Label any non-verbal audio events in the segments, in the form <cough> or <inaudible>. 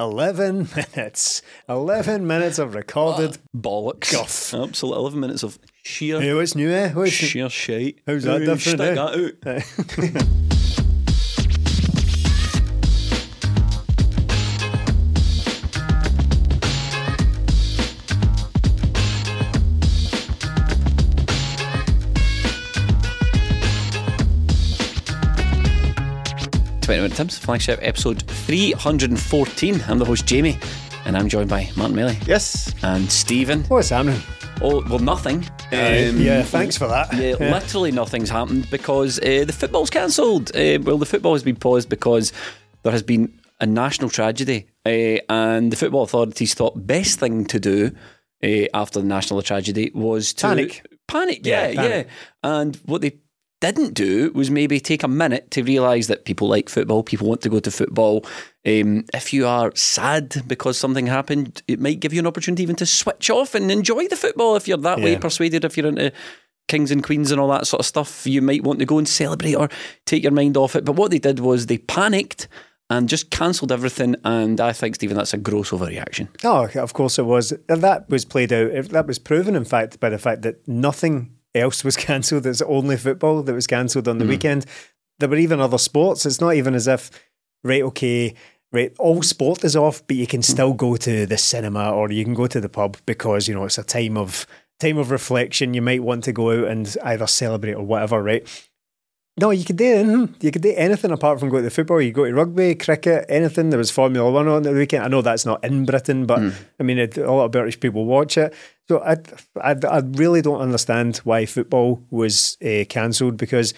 Eleven <laughs> minutes. Eleven minutes of recorded Bollocks. Guff. Absolute 11 minutes of sheer, Hey, what's new, eh? What's sheer shite. How's that different, Stick eh? that out. <laughs> Twenty Minute Tims, flagship episode 314. I'm the host, Jamie, and I'm joined by Martin Melly Yes. and Stephen. What's happening? Oh, well, nothing. Um, yeah, thanks for that. Yeah, literally nothing's happened because uh, the football's cancelled. Uh, well, the football has been paused because there has been a national tragedy, uh, and the football authorities thought best thing to do uh, after the national tragedy was to Panic. Panic, yeah, Yeah, panic. yeah. And what they didn't do was maybe take a minute to realise that people like football, people want to go to football. Um, if you are sad because something happened, it might give you an opportunity even to switch off and enjoy the football if you're that way persuaded, if you're into kings and queens and all that sort of stuff. You might want to go and celebrate or take your mind off it. But what they did was they panicked and just cancelled everything. And I think, Stephen, that's a gross overreaction. Oh, of course it was. That was played out. That was proven, in fact, by the fact that nothing else was <laughs> cancelled. It's only football that was cancelled on the hmm. weekend. There were even other sports. It's not even as if, right, okay, right, all sport is off, but you can still go to the cinema or you can go to the pub because you know it's a time of time of reflection. You might want to go out and either celebrate or whatever, right? No, you could do anything. You could do anything apart from go to football. You go to rugby, cricket, anything. There was Formula One on the weekend. I know that's not in Britain, but hmm. I mean, it, a lot of British people watch it. So I, I, I really don't understand why football was uh, cancelled because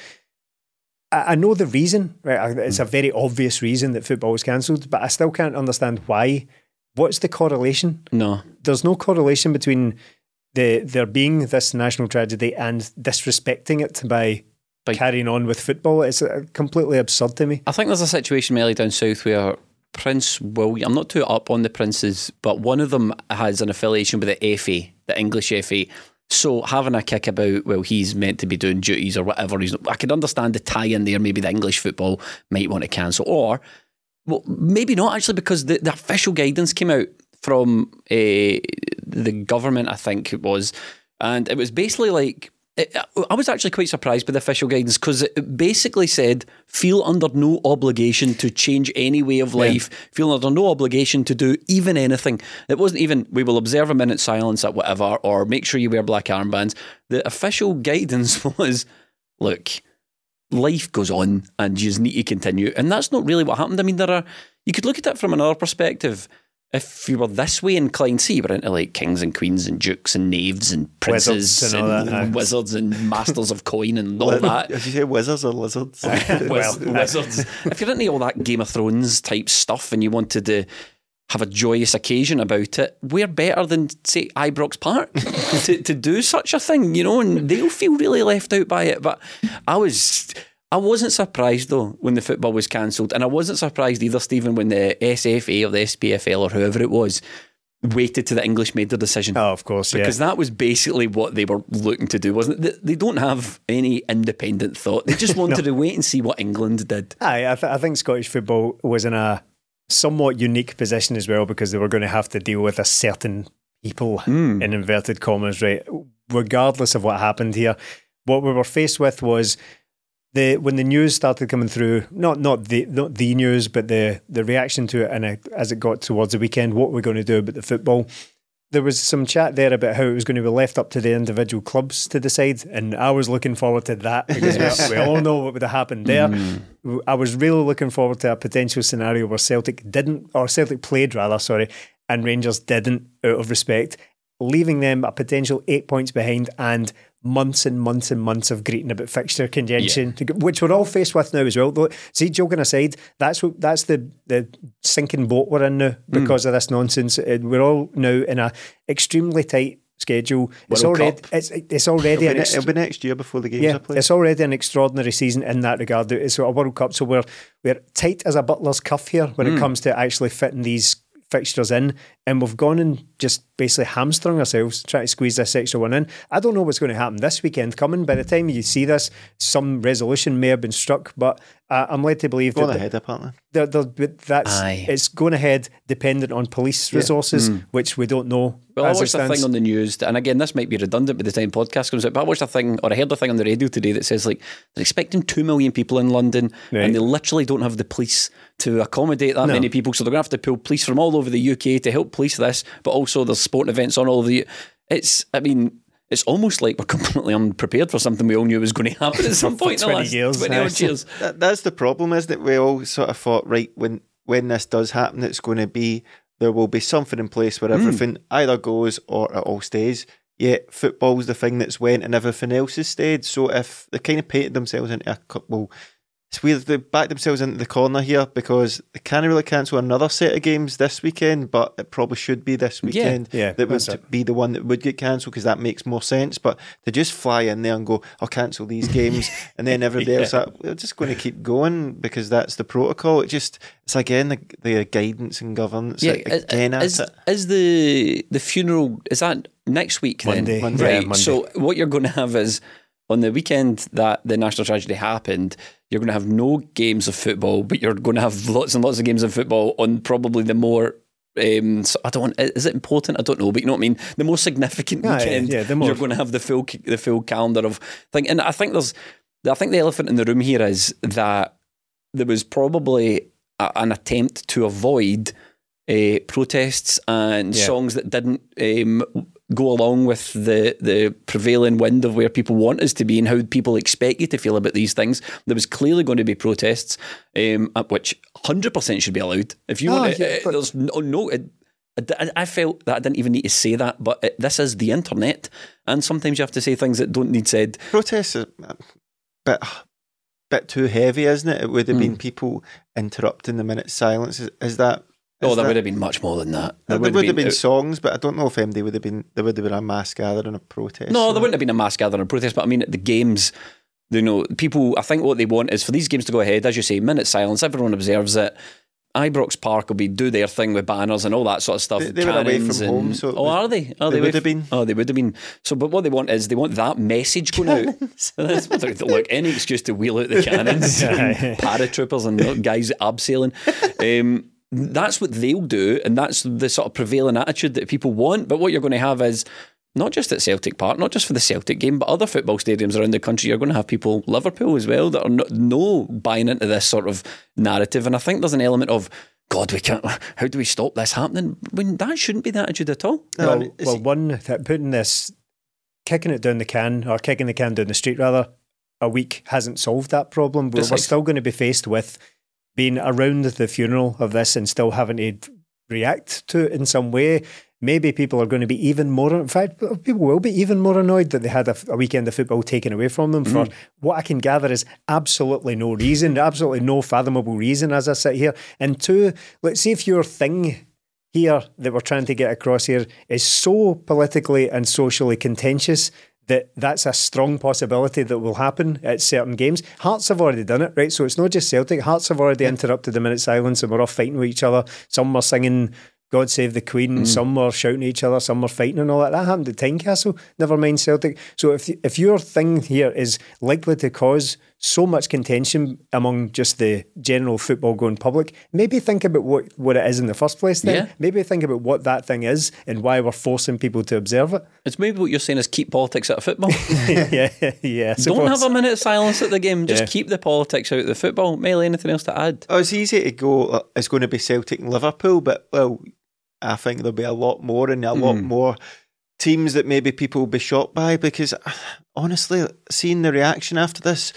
I, I know the reason. Right, it's hmm. a very obvious reason that football was cancelled, but I still can't understand why. What's the correlation? No. There's no correlation between the there being this national tragedy and disrespecting it by By- carrying on with football. It's uh, completely absurd to me. I think there's a situation Melly down south where Prince William, I'm not too up on the princes, but one of them has an affiliation with the FA, the English FA. So having a kick about, well, he's meant to be doing duties or whatever. He's, I could understand the tie in there. Maybe the English football might want to cancel, or well, maybe not actually, because the, the official guidance came out from uh, the government, I think it was, and it was basically like. It, I was actually quite surprised by the official guidance because it basically said feel under no obligation to change any way of life, feel under no obligation to do even anything. It wasn't even we will observe a minute silence at whatever or make sure you wear black armbands. The official <laughs> guidance <laughs> was look, life goes on and you just need to continue. And that's not really what happened. I mean, there are, you could look at it from another perspective. If you were this way inclined, see, you were into like kings and queens and dukes and knaves and princes Wizards and that, wizards and <laughs> masters of coin and all that. Did you say wizards or lizards? <laughs> Wiz- <laughs> wizards. if you're into all that Game of Thrones type stuff and you wanted to have a joyous occasion about it, we're better than, say, Ibrox Park to, to do such a thing, you know, and they'll feel really left out by it. But I was. I wasn't surprised though when the football was cancelled, and I wasn't surprised either, Stephen, when the SFA or the SPFL or whoever it was waited to the English made their decision. Oh, of course, yeah. Because that was basically what they were looking to do, wasn't it? They- They don't have any independent thought. They just <laughs> wanted to wait and see what England did. Aye, I, th- I think Scottish football was in a somewhat unique position as well because they were going to have to deal with a certain people Hmm. in inverted commas, right? Regardless of what happened here, what we were faced with was the when the news started coming through, not not the not the news, but the the reaction to it, and uh, as it got towards the weekend, what we're going to do about the football. There was some chat there about how it was going to be left up to the individual clubs to decide, and I was looking forward to that because we, <laughs> we all know what would have happened there. I was really looking forward to a potential scenario where Celtic didn't, or Celtic played rather, sorry, and Rangers didn't out of respect, leaving them a potential eight points behind and months and months and months of greeting about fixture congestion, which we're all faced with now as well. Though, see, joking aside, that's what that's the the sinking boat we're in now because of this nonsense. Uh, We're all now in a extremely tight schedule. it's already Cup. it's it's already It'll an be, ne- ex- it'll be next year before the games yeah, are played. it's already an extraordinary season in that regard. It's a World Cup, so we're we're tight as a butler's cuff here when Hmm. it comes to actually fitting these fixtures in, and we've gone and just basically hamstrung ourselves trying to squeeze this extra one in. I don't know what's going to happen this weekend coming. By the time you see this, some resolution may have been struck, but uh, I'm led to believe Going that ahead, apparently. there, there, but that's Aye. it's going ahead dependent on police resources, which we don't know. Well, I as it watched a thing on the news, and again, this might be redundant by the time podcast comes out, but I watched a thing, or I heard a thing on the radio today that says like they're expecting two million people in London, Right. and they literally don't have the police to accommodate that many people, so they're going to have to pull police from all over the UK to help police this, but also there's sporting events on all over the. It's, I mean. It's almost like we're <laughs> completely unprepared for something we all knew was going <laughs> to happen at some point in the 20 last years, 20 odd years. <laughs> That, that's the problem, isn't it? We all sort of thought, right, when when this does happen, it's going to be there will be something in place where Hmm. everything either goes or it all stays. Yet football's the thing that's went and everything else has stayed. So if they kind of painted themselves into a couple, well, it's weird they backed themselves into the corner here because they can't really cancel another set of games this weekend, but it probably should be this weekend yeah, that would that's it. be the one that would get cancelled because that makes more sense. But to just fly in there and go, I'll cancel these <laughs> games, and then everybody else, like, we're just going to keep going because that's the protocol. It just, it's again the, the guidance and governance Yeah, like, again is, at it. is the the funeral is that next week? then? Monday. Monday. right? Yeah, Monday. So what you're going to have is on the weekend that the national tragedy happened, you're going to have no games of football, but you're going to have lots and lots of games of football on probably the more. Um, so I don't. want- Is it important? I don't know, but you know what I mean. The more significant Yeah, weekend, yeah, more- you're going to have the full the full calendar of thing. And I think there's, I think the elephant in the room here is that there was probably a, an attempt to avoid uh, protests and Yeah. songs that didn't um, go along with the the prevailing wind of where people want us to be and how people expect you to feel about these things. There was clearly going to be protests, um, at which hundred percent should be allowed. If you Oh, want, to, yeah, but- there's no. no it, I- I felt that I didn't even need to say that, but it, this is the internet, and sometimes you have to say things that don't need said. Protests are a bit, bit too heavy, isn't it? It would have Hmm. been people interrupting the minute silence. Is, is that? Oh, is there that- would have been much more than that. There would have been, uh, songs, but I don't know if MD would have been. There would have been a mass gathering of protest. No, there wouldn't have been a mass gathering or protest, but I mean, at the games, you know, people, I think what they want is for these games to go ahead, as you say, minute silence, everyone observes it. Ibrox Park will be do their thing with banners and all that sort of stuff. They- they were away from and- home, so oh, was- are they? Are they away would have been. Oh, they would have been. So, but what they want is they want that message going out. So <laughs> that's what they're- look, any excuse to wheel out the <laughs> cannons, and <laughs> paratroopers, and guys abseiling. Um, that's what they'll do, and that's the sort of prevailing attitude that people want. But what you're going to have is not just at Celtic Park, not just for the Celtic game, but other football stadiums around the country. You're going to have people, Liverpool as well, that are no, no buying into this sort of narrative. And I think there's an element of, God, we can't. How do we stop this happening? When that shouldn't be the attitude at all. No, Well, well, one that putting this, kicking it down the can or kicking the can down the street rather, a week hasn't solved that problem. We're, we're still going to be faced with being around the funeral of this and still having to react to it in some way. Maybe people are going to be even more. In fact, people will be even more annoyed that they had a, a weekend of football taken away from them for mm. what I can gather is absolutely no reason, absolutely no fathomable reason. As I sit here, and two, let's see if your thing here that we're trying to get across here is so politically and socially contentious that that's a strong possibility that will happen at certain games. Hearts have already done it, right? So it's not just Celtic. Hearts have already interrupted the minute silence and we're all fighting with each other. Some were singing God Save the Queen, mm. some were shouting at each other, some were fighting and all that. That happened at Tynecastle, never mind Celtic. So if if your thing here is likely to cause so much contention among just the general football going public. Maybe think about what, what it is in the first place then. Yeah. Maybe think about what that thing is and why we're forcing people to observe it. It's maybe what you're saying is keep politics out of football. <laughs> yeah, yeah. I Don't have a minute of silence at the game. Just Yeah. keep the politics out of the football. Melly, anything else to add? Oh, it's easy to go. uh, It's going to be Celtic and Liverpool, but well, I think there'll be a lot more and a lot Mm. more teams that maybe people will be shocked by. Because uh, <sighs> honestly, seeing the reaction after this,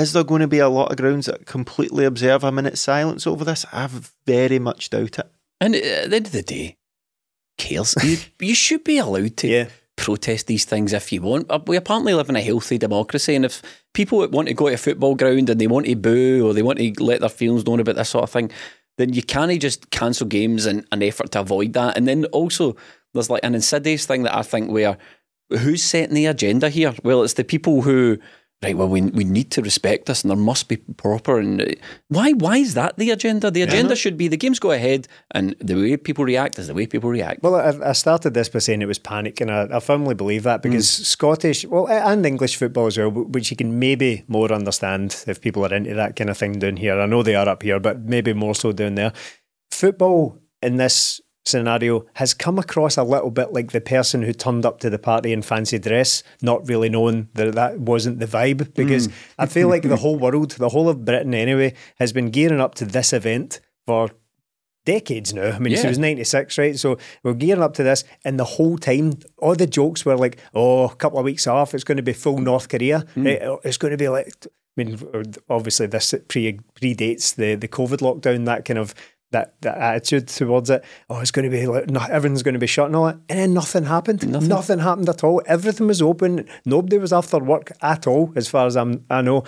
is there going to be a lot of grounds that completely observe a minute's silence over this? I very much doubt it. And at the end of the day, cares. You, <laughs> you should be allowed to Yeah. protest these things if you want. We apparently live in a healthy democracy, and if people want to go to a football ground and they want to boo or they want to let their feelings known about this sort of thing, then you can't just cancel games in an effort to avoid that. And then also, there's like an insidious thing that I think where who's setting the agenda here? Well, it's the people who. Right, well, we, we need to respect this, and there must be proper. And uh, why why is that the agenda? The agenda should be the games go ahead, and the way people react is the way people react. Well, I, I started this by saying it was panic, and I, I firmly believe that because Scottish, well, and English football as well, which you can maybe more understand if people are into that kind of thing down here. I know they are up here, but maybe more so down there. Football in this scenario has come across a little bit like the person who turned up to the party in fancy dress, not really knowing that that wasn't the vibe. Because mm. I feel like the <laughs> whole world, the whole of Britain anyway, has been gearing up to this event for decades now. I mean, she Yeah. was 96, right? So we're gearing up to this, and the whole time, all the jokes were like, oh, a couple of weeks off, it's going to be full North Korea. Mm. Right? Oh, it's going to be like, I mean, obviously, this pre predates the, the COVID lockdown, that kind of. That, that attitude towards it, oh, it's going to be like no, everything's going to be shut and all that, and then nothing happened. Nothing. happened at all. Everything was open. Nobody was after work at all, as far as I'm, I know.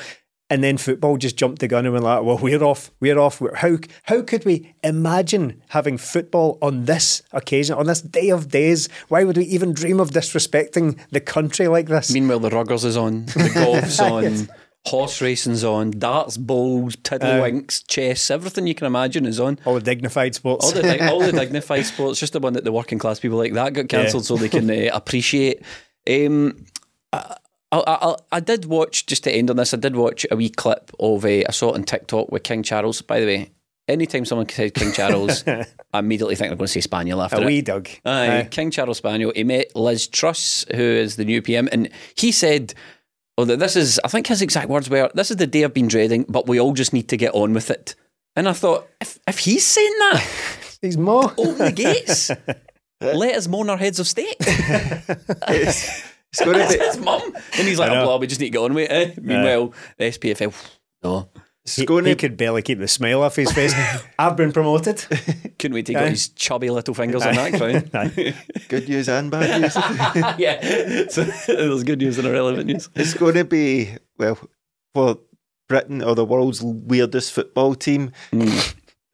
And then football just jumped the gun and went like, well, we're off, we're off. How how could we imagine having football on this occasion, on this day of days? Why would we even dream of disrespecting the country like this? Meanwhile, the ruggers is on, the golf's <laughs> on, horse racing's on, darts, bowls, tiddlywinks, chess, everything you can imagine is on. all the dignified sports. All the, dig- all the <laughs> dignified sports, just the one that the working class people like that got cancelled so they can uh, appreciate. Um, I, I, I, I did watch, just to end on this, I did watch a wee clip of uh, I saw it on TikTok with King Charles. By the way, anytime someone says King Charles, <laughs> I immediately think they're going to say Spaniel after a it. wee Doug. Aye, Aye. King Charles Spaniel. He met Liz Truss, who is the new PM, and he said, "Oh, that this is." I think his exact words were, "This is the day I've been dreading, but we all just need to get on with it." And I thought, if if he's saying that, <laughs> He's more. open the gates, <laughs> let us mourn our heads of state. <laughs> It's, it's going to It's be his mum, and he's like, "Oh, blah, we just need to get on with it." Eh? Meanwhile, the SPFL, no, it's He, he could barely keep the smile off his face. <laughs> I've been promoted. <laughs> couldn't wait to get his chubby little fingers on that crown. <laughs> Good news and bad news. yeah, so there's good news and irrelevant news. it's going to be well for Britain or the world's weirdest football team. Hmm.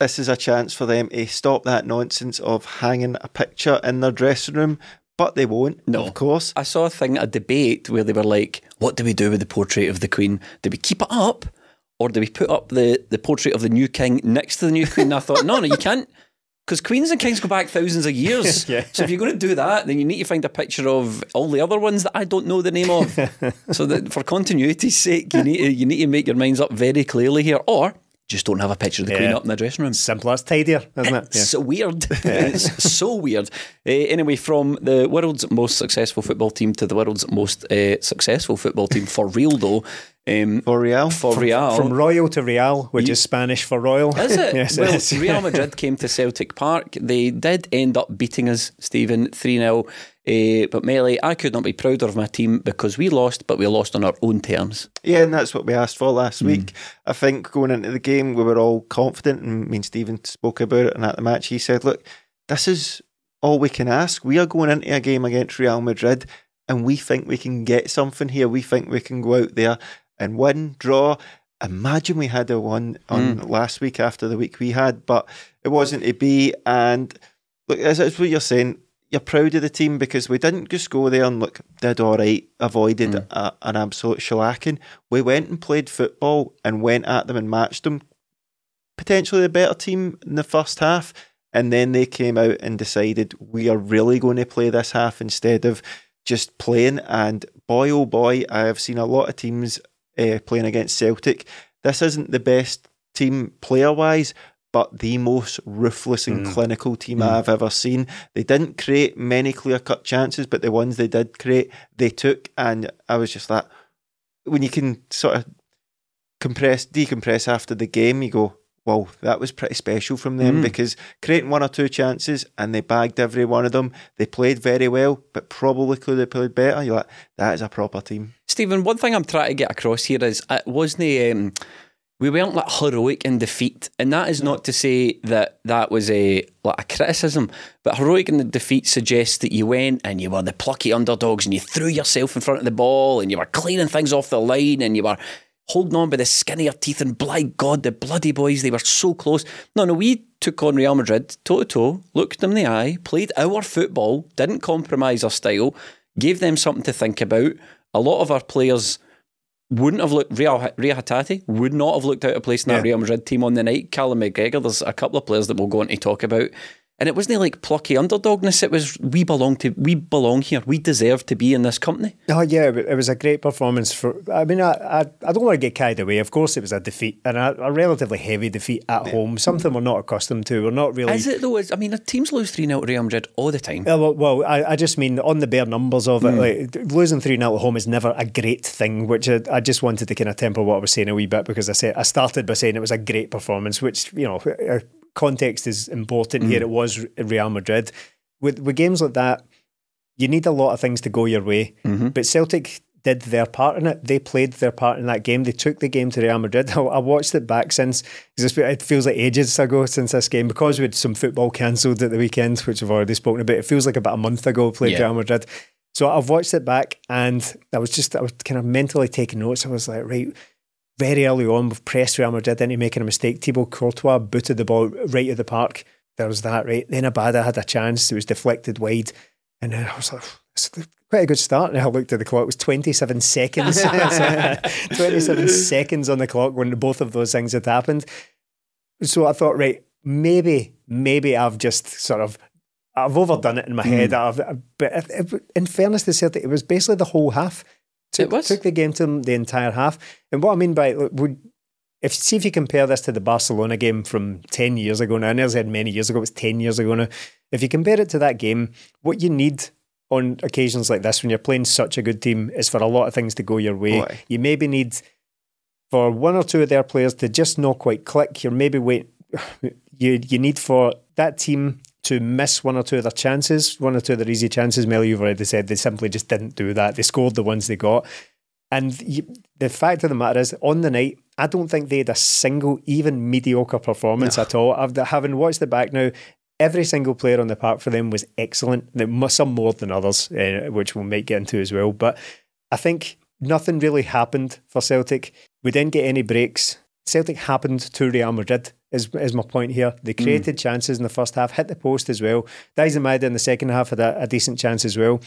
This is a chance for them to stop that nonsense of hanging a picture in their dressing room, but they won't. No. of course. I saw a thing, a debate where they were like, "What do we do with the portrait of the Queen? Do we keep it up, or do we put up the the portrait of the new king next to the new Queen?" And I thought, no, no, you can't, because queens and kings go back thousands of years. <laughs> Yeah. So if you're going to do that, then you need to find a picture of all the other ones that I don't know the name of. <laughs> so that for continuity's sake, you need to, you need to make your minds up very clearly here, or just don't have a picture of the Queen up in the dressing room. Simple, that's tidier, isn't it? It's so weird. <laughs> it's so weird. Uh, anyway, from the world's most successful football team to the world's most uh, successful football team for real, though. Um, For Real. for Real, From Royal to Real, which is Spanish for royal. is it? <laughs> yes, well, is. Real Madrid <laughs> came to Celtic Park. They did end up beating us, Stephen, 3 0. Uh, but Melly, I could not be prouder of my team because we lost, but we lost on our own terms. Yeah, and that's what we asked for last week. I think going into the game, we were all confident, and me and Stephen spoke about it. And at the match, he said, "Look, this is all we can ask. We are going into a game against Real Madrid, and we think we can get something here. We think we can go out there and win, draw." Imagine we had a one on mm. last week after the week we had, but it wasn't to be. And look, as it's what you're saying, you're proud of the team because we didn't just go there and look, did all right, avoided mm. a, an absolute shellacking. We went and played football and went at them and matched them. Potentially a better team in the first half. And then they came out and decided we are really going to play this half instead of just playing. And boy, oh boy, I have seen a lot of teams uh, playing against Celtic. This isn't the best team player wise, but the most ruthless and mm. clinical team mm. I've ever seen. They didn't create many clear cut chances, but the ones they did create, they took. And I was just like, when you can sort of compress, decompress after the game, you go, well, that was pretty special from them mm. because creating one or two chances and they bagged every one of them. They played very well, but probably could have played better. You're like, that is a proper team. Stephen, one thing I'm trying to get across here is it wasn't um, we weren't like heroic in defeat, and that is not to say that that was a like a criticism, but heroic in the defeat suggests that you went and you were the plucky underdogs and you threw yourself in front of the ball and you were clearing things off the line and you were holding on by the skin of your teeth. And by God, the bloody boys, they were so close. No, no, we took on Real Madrid toe to toe, looked them in the eye, played our football, didn't compromise our style, gave them something to think about. A lot of our players wouldn't have looked Real Reo Hatate would not have looked out of place in that yeah. Real Madrid team on the night. Callum McGregor, there's a couple of players that we'll go on to talk about and it wasn't like plucky underdogness. It was we belong to we belong here. We deserve to be in this company. Oh yeah, it was a great performance. For I mean, I I, I don't want to get carried away. Of course, it was a defeat and a, a relatively heavy defeat at yeah. home. Something we're not accustomed to. We're not really. Is it though? I mean, teams lose three 0 to Real Madrid all the time. Yeah, well, well I, I, just mean on the bare numbers of it. Mm. Like losing three 0 at home is never a great thing. Which I, I just wanted to kind of temper what I was saying a wee bit because I said I started by saying it was a great performance, which you know context is important mm. here. It was Real Madrid. With with games like that, you need a lot of things to go your way. Mm-hmm. But Celtic did their part in it. They played their part in that game. They took the game to Real Madrid. <laughs> I, watched it back since it feels like ages ago since this game because we had some football cancelled at the weekend, which I've already spoken about. It feels like about a month ago played yeah. Real Madrid. So I've watched it back and I was just I was kind of mentally taking notes. I was like, right, very early on, pressed Real Madrid into making a mistake. Thibaut Courtois booted the ball right of the park. There was that, right? Then Abada had a chance. It was deflected wide. And then I was like, it's quite a good start. And I looked at the clock. It was 27 seconds. <laughs> <laughs> 27 seconds on the clock when both of those things had happened. So I thought, right, maybe, maybe I've just sort of I've overdone it in my mm. head. I've, but in fairness to Celtic, it was basically the whole half. Took, took the game to them the entire half. And what I mean by would if see if you compare this to the Barcelona game from ten years ago now, and I said many years ago, it was ten years ago now. If you compare it to that game, what you need on occasions like this when you're playing such a good team is for a lot of things to go your way. Boy. You maybe need for one or two of their players to just not quite click. You're maybe wait <sighs> you you need for that team to miss one or two of their chances, one or two of their easy chances. Mel, you've already said they simply just didn't do that. They scored the ones they got. And you, the fact of the matter is, on the night, I don't think they had a single, even mediocre performance no. at all. After having watched it back now, every single player on the park for them was excellent. Some more than others, uh, which we might get into as well. But I think nothing really happened for Celtic. We didn't get any breaks. Celtic happened to Real Madrid is is my point here. They created mm. chances in the first half, hit the post as well. Maeda in the second half had a, a, decent chance as well.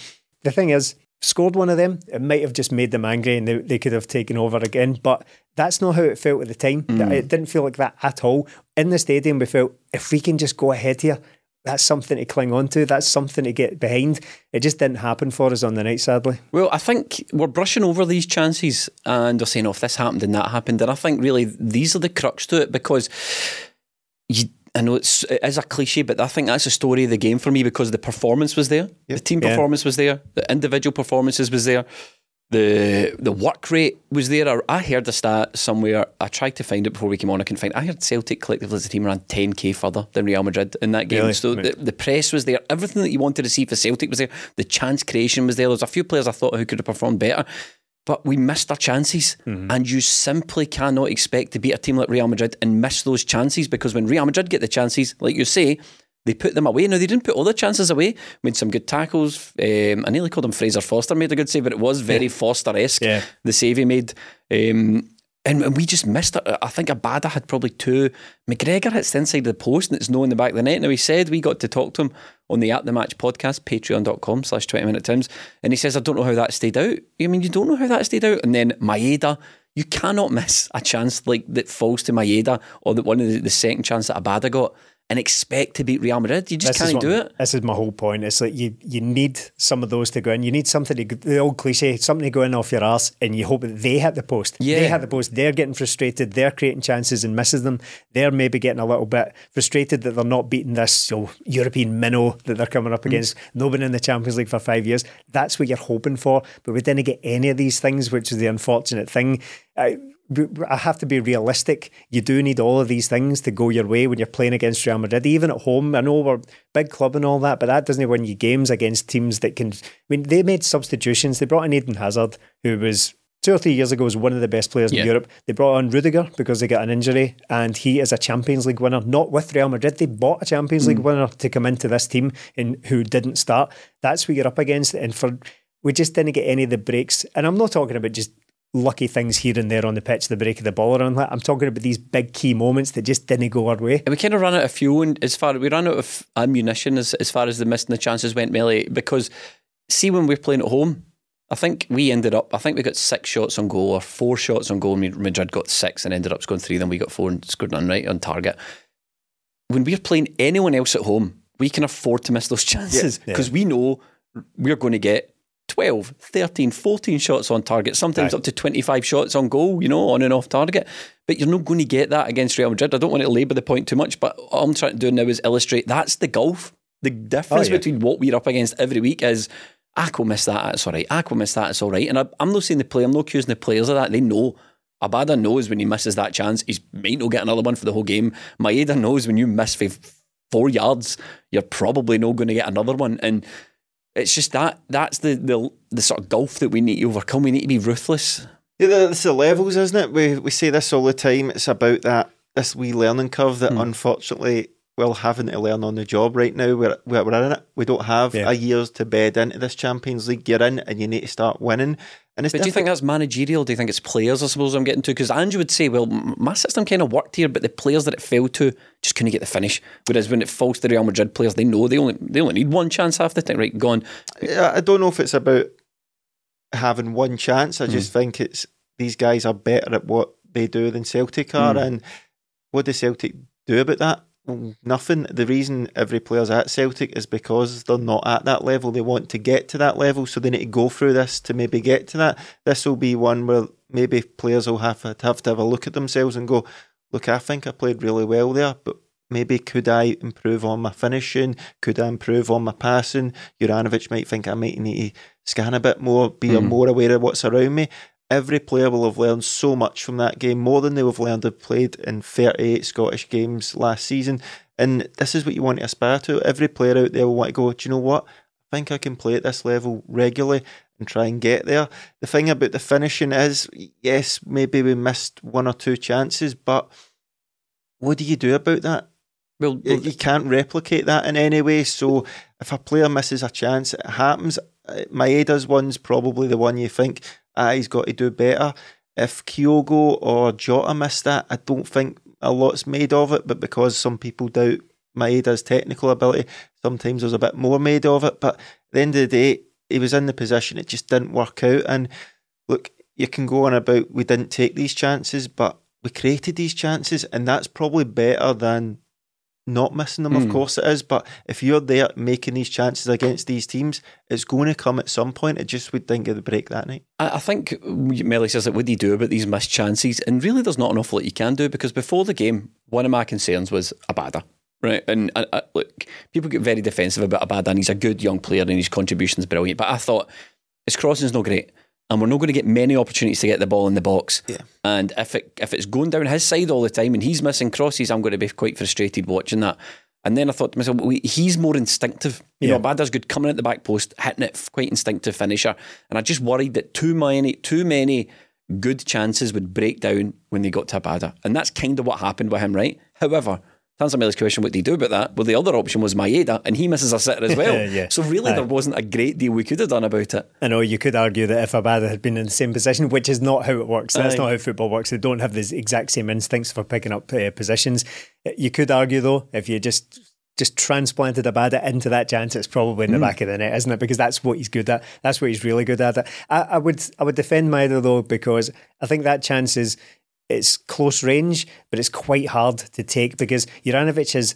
The thing is, scored one of them, it might have just made them angry and they, they could have taken over again. But that's not how it felt at the time. Mm. It didn't feel like that at all. In the stadium, we felt if we can just go ahead here, that's something to cling on to. That's something to get behind. It just didn't happen for us on the night, sadly. Well, I think we're brushing over these chances and we're saying, oh, if this happened and that happened. And I think really these are the crux to it because you, I know it's it is a cliche, but I think that's the story of the game for me because the performance was there, yep. the team performance yeah. was there, the individual performances was there the the work rate was there. I heard the stat somewhere. I tried to find it before we came on. I couldn't find. It. I heard Celtic collectively as a team ran 10k further than Real Madrid in that game. Really? So right. the, the press was there. Everything that you wanted to see for Celtic was there. The chance creation was there. There's a few players I thought who could have performed better. But we missed our chances, mm-hmm. and you simply cannot expect to beat a team like Real Madrid and miss those chances because when Real Madrid get the chances, like you say, they put them away. Now, they didn't put all the chances away. Made some good tackles. Um, I nearly called him Fraser Forster, made a good save, but it was very yeah. Forster esque, yeah. the save he made. Um, and we just missed it. I think Abada had probably two. McGregor hits the inside of the post and it's no in the back of the net. Now, he said we got to talk to him on the At The Match podcast, patreon.com slash 20 minute tims. And he says, I don't know how that stayed out. I mean, you don't know how that stayed out. And then Maeda, you cannot miss a chance like that falls to Maeda or that one of the, the second chance that Abada got and expect to beat Real Madrid. You just This can't do it. This is my whole point. It's like you you need some of those to go in. You need something to the old cliche, something to go in off your ass, and you hope that they hit the post. Yeah. They hit the post. They're getting frustrated. They're creating chances and misses them. They're maybe getting a little bit frustrated that they're not beating this you know, European minnow that they're coming Mm. up against. No been in the Champions League for five years. That's what you're hoping for. But we didn't get any of these things, which is the unfortunate thing. I, I have to be realistic. You do need all of these things to go your way when you're playing against Real Madrid, even at home. I know we're big club and all that, but that doesn't win you games against teams that can. I mean, they made substitutions. They brought in Eden Hazard, who was two or three years ago was one of the best players Yeah. in Europe. They brought on Rudiger because they got an injury, and he is a Champions League winner, not with Real Madrid. They bought a Champions League hmm. winner to come into this team and who didn't start. That's what you're up against, and for we just didn't get any of the breaks. And I'm not talking about just lucky things here and there on the pitch, the break of the ball around that. I'm talking about these big key moments that just didn't go our way. And we kind of ran out of fuel and as far we ran out of ammunition as, as far as the missing the chances went, Melly, because see when we're playing at home, I think we ended up I think we got six shots on goal or four shots on goal and Madrid got six and ended up scoring three, then we got four and scored none right on target. When we're playing anyone else at home, we can afford to miss those <laughs> chances Yeah. because we know we're going to get 12, 13, 14 shots on target, sometimes Right. up to 25 shots on goal, you know, on and off target. But you're not going to get that against Real Madrid. I don't want to labour the point too much, but all I'm trying to do now is illustrate that's the gulf. The difference Oh, yeah. between what we're up against every week is ah, Ako missed that, it's all right. Ah, Ako missed that, it's all right. And I, I'm not saying the play, I'm not accusing the players of that. They know. Abada knows when he misses that chance, he might not get another one for the whole game. Maeda knows when you miss for four yards, you're probably not going to get another one. And it's just that that's the, the the sort of gulf that we need to overcome. We need to be ruthless. Yeah, that's the levels, isn't it? We we say this all the time. It's about that this wee learning curve that hmm. unfortunately we're having to learn on the job right now. We're we're in it. We don't have Yeah. a year's to bed into this Champions League. You're in, and you need to start winning. And it's But do you think that's managerial? Do you think it's players? I suppose I'm getting to because Andrew would say, "Well, my system kind of worked here, but the players that it failed to just couldn't get the finish." Whereas when it falls to the Real Madrid players, they know they only they only need one chance half the time. Right, gone. Yeah, I don't know if it's about having one chance. I hmm. just think it's these guys are better at what they do than Celtic are. Hmm. And what does Celtic do about that? Nothing. The reason every player's at Celtic is because they're not at that level. They want to get to that level, so they need to go through this to maybe get to that. This will be one where maybe players will have to have, to have a look at themselves and go, look, I think I played really well there, but maybe could I improve on my finishing? Could I improve on my passing? Juranovic might think I might need to scan a bit more, be hmm. more aware of what's around me. Every player will have learned so much from that game, more than they will have learned have played in 38 Scottish games last season. And this is what you want to aspire to. Every player out there will want to go, do you know what? I think I can play at this level regularly and try and get there. The thing about the finishing is, yes, maybe we missed one or two chances, but what do you do about that? Well, You- you can't replicate that in any way. So if a player misses a chance, it happens. Uh, Maeda's one's probably the one you think, ah, he's got to do better. If Kyogo or Jota missed that, I don't think a lot's made of it, but because some people doubt Maeda's technical ability, sometimes there's a bit more made of it. But at the end of the day, he was in the position, it just didn't work out. And look, you can go on about we didn't take these chances, but we created these chances, and that's probably better than not missing them. Of course, it is. But if you're there making these chances against these teams, it's going to come at some point. It just we didn't get the break that night. I I think Melly says that what do you do about these missed chances? And really, there's not an awful lot you can do because before the game, one of my concerns was Abada. Right, and uh, uh, look, people get very defensive about Abada, and he's a good young player, and his contribution's brilliant. But I thought his crossing's not great, and we're not going to get many opportunities to get the ball in the box. Yeah. And if it if it's going down his side all the time, and he's missing crosses, I'm going to be quite frustrated watching that. And then I thought to myself, well, he's more instinctive. You Yeah. know, Abada's good coming at the back post, hitting it, quite instinctive finisher. And I just worried that too many, too many good chances would break down when they got to Abada. And that's kind of what happened with him, right? However, answer Melly's question, what do you do about that? Well, the other option was Maeda, and he misses a sitter as <laughs> well. Yeah. So really, Aye. there wasn't a great deal we could have done about it. I know you could argue that if Abada had been in the same position, which is not how it works, that's Aye. not how football works. They don't have the exact same instincts for picking up uh, positions. You could argue though, if you just just transplanted Abada into that chance, it's probably in the back of the net, isn't it? Because that's what he's good at. That's what he's really good at. I, I would I would defend Maeda though because I think that chance is it's close range, but it's quite hard to take because Juranovic is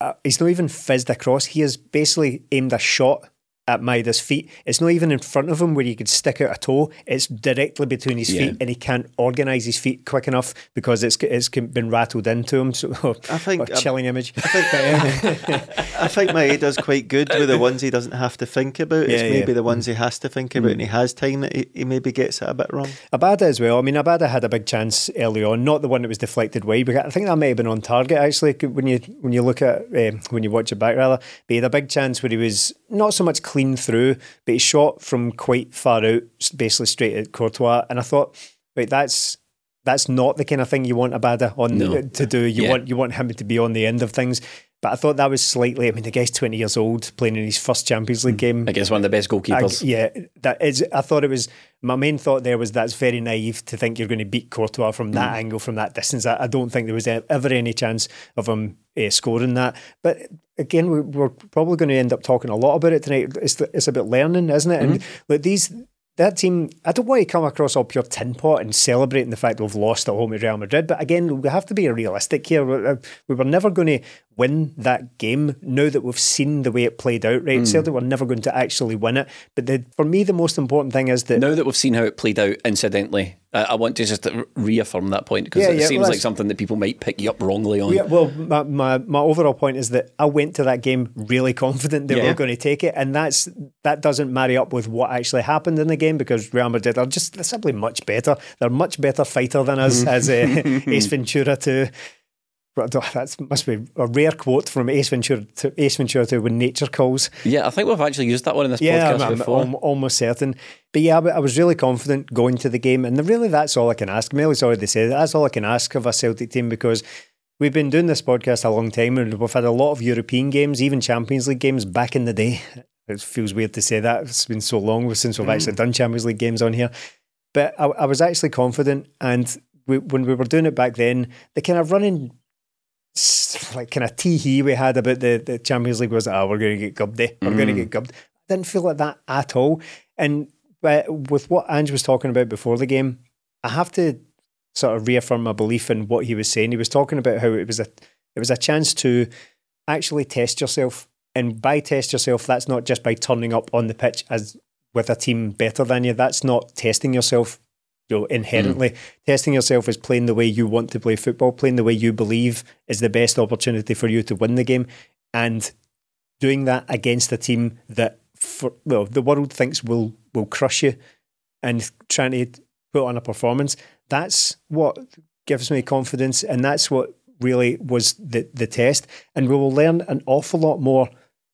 uh, he's not even fizzed across. He has basically aimed a shot at Maeda's feet. It's not even in front of him where you could stick out a toe. It's directly between his Yeah. feet, and he can't organise his feet quick enough because it's it's been rattled into him. <laughs> So I think- a chilling image. I think <laughs> I think Maeda's quite good with the ones he doesn't have to think about. It's Yeah, maybe yeah. the ones he has to think about, and he has time that he, he maybe gets it a bit wrong. Abada as well. I mean, Abada had a big chance early on, not the one that was deflected wide. But I think that may have been on target actually. When you when you look at um, when you watch it back rather, but he had a big chance where he was not so much clean through, but he shot from quite far out, basically straight at Courtois. And I thought, right, that's that's not the kind of thing you want Abada on No. to do. You Yeah. want you want him to be on the end of things. But I thought that was slightly. I mean, the guy's twenty years old, playing in his first Champions League game. Against one of the best I, goalkeepers. yeah, that is. I thought it was. My main thought there was that's very naive to think you're going to beat Courtois from that Mm. angle, from that distance. I, I don't think there was ever any chance of him uh, scoring that. But again, we, we're probably going to end up talking a lot about it tonight. It's it's about learning, isn't it? And Mm-hmm. like these. That team, I don't want to come across all pure tin pot and celebrating the fact we've lost at home to Real Madrid. But again, we have to be realistic here. We were never going to win that game now that we've seen the way it played out, Mm. right? Celtic were never going to actually win it. But the, for me, the most important thing is that Now that we've seen how it played out, incidentally, I, I want to just reaffirm that point because Yeah, it yeah, seems well, like something that people might pick you up wrongly on. Yeah, well, my, my, my overall point is that I went to that game really confident Yeah. were going to take it, and that's that doesn't marry up with what actually happened in the game because Real Madrid are just they're simply much better. They're a much better fighter than us, as uh, <laughs> Ace Ventura to. That must be a rare quote from Ace Ventura to Ace Ventura to when nature calls. Yeah, I think we've actually used that one in this Yeah, podcast I'm, I'm before. al- almost certain. But yeah, I was really confident going to the game, and really that's all I can ask. Melly's already said it. that's all I can ask of a Celtic team because we've been doing this podcast a long time, and we've had a lot of European games, even Champions League games back in the day. <laughs> It feels weird to say that it's been so long since we've actually mm. done Champions League games on here. But I, I was actually confident, and we, when we were doing it back then, the kind of running like kind of tee hee we had about the, the Champions League was, oh, we're going to get gubbed, eh? We're going to get gubbed. I didn't feel like that at all. And but with what Ange was talking about before the game, I have to sort of reaffirm my belief in what he was saying. He was talking about how it was a it was a chance to actually test yourself. And by test yourself, that's not just by turning up on the pitch as with a team better than you. That's not testing yourself you know, inherently. Testing yourself is playing the way you want to play football, playing the way you believe is the best opportunity for you to win the game, and doing that against a team that, for, well, the world thinks will will crush you, and trying to put on a performance. That's what gives me confidence, and that's what really was the the test. And we will learn an awful lot more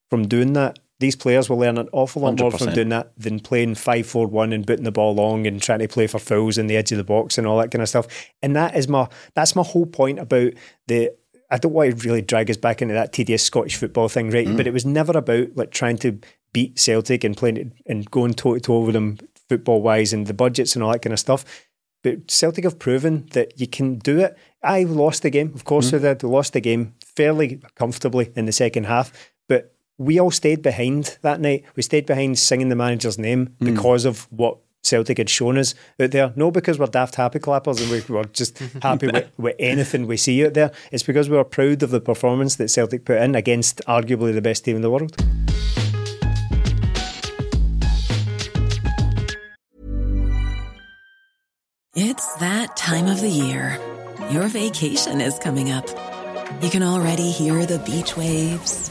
from doing that. These players will learn an awful lot more from doing that than playing 5 4 1 and booting the ball long and trying to play for fouls in the edge of the box and all that kind of stuff. And that is my that's my whole point about the I don't want to really drag us back into that tedious Scottish football thing, right? Mm. But it was never about like trying to beat Celtic and playing and going toe to toe with them football wise and the budgets and all that kind of stuff. But Celtic have proven that you can do it. I lost the game, of course, mm. they did. They lost the game fairly comfortably in the second half, but we all stayed behind that night. We stayed behind singing the manager's name hmm. because of what Celtic had shown us out there. No, because we're daft happy clappers and we were just <laughs> happy with, with anything we see out there. It's because we were proud of the performance that Celtic put in against arguably the best team in the world. It's that time of the year. Your vacation is coming up. You can already hear the beach waves,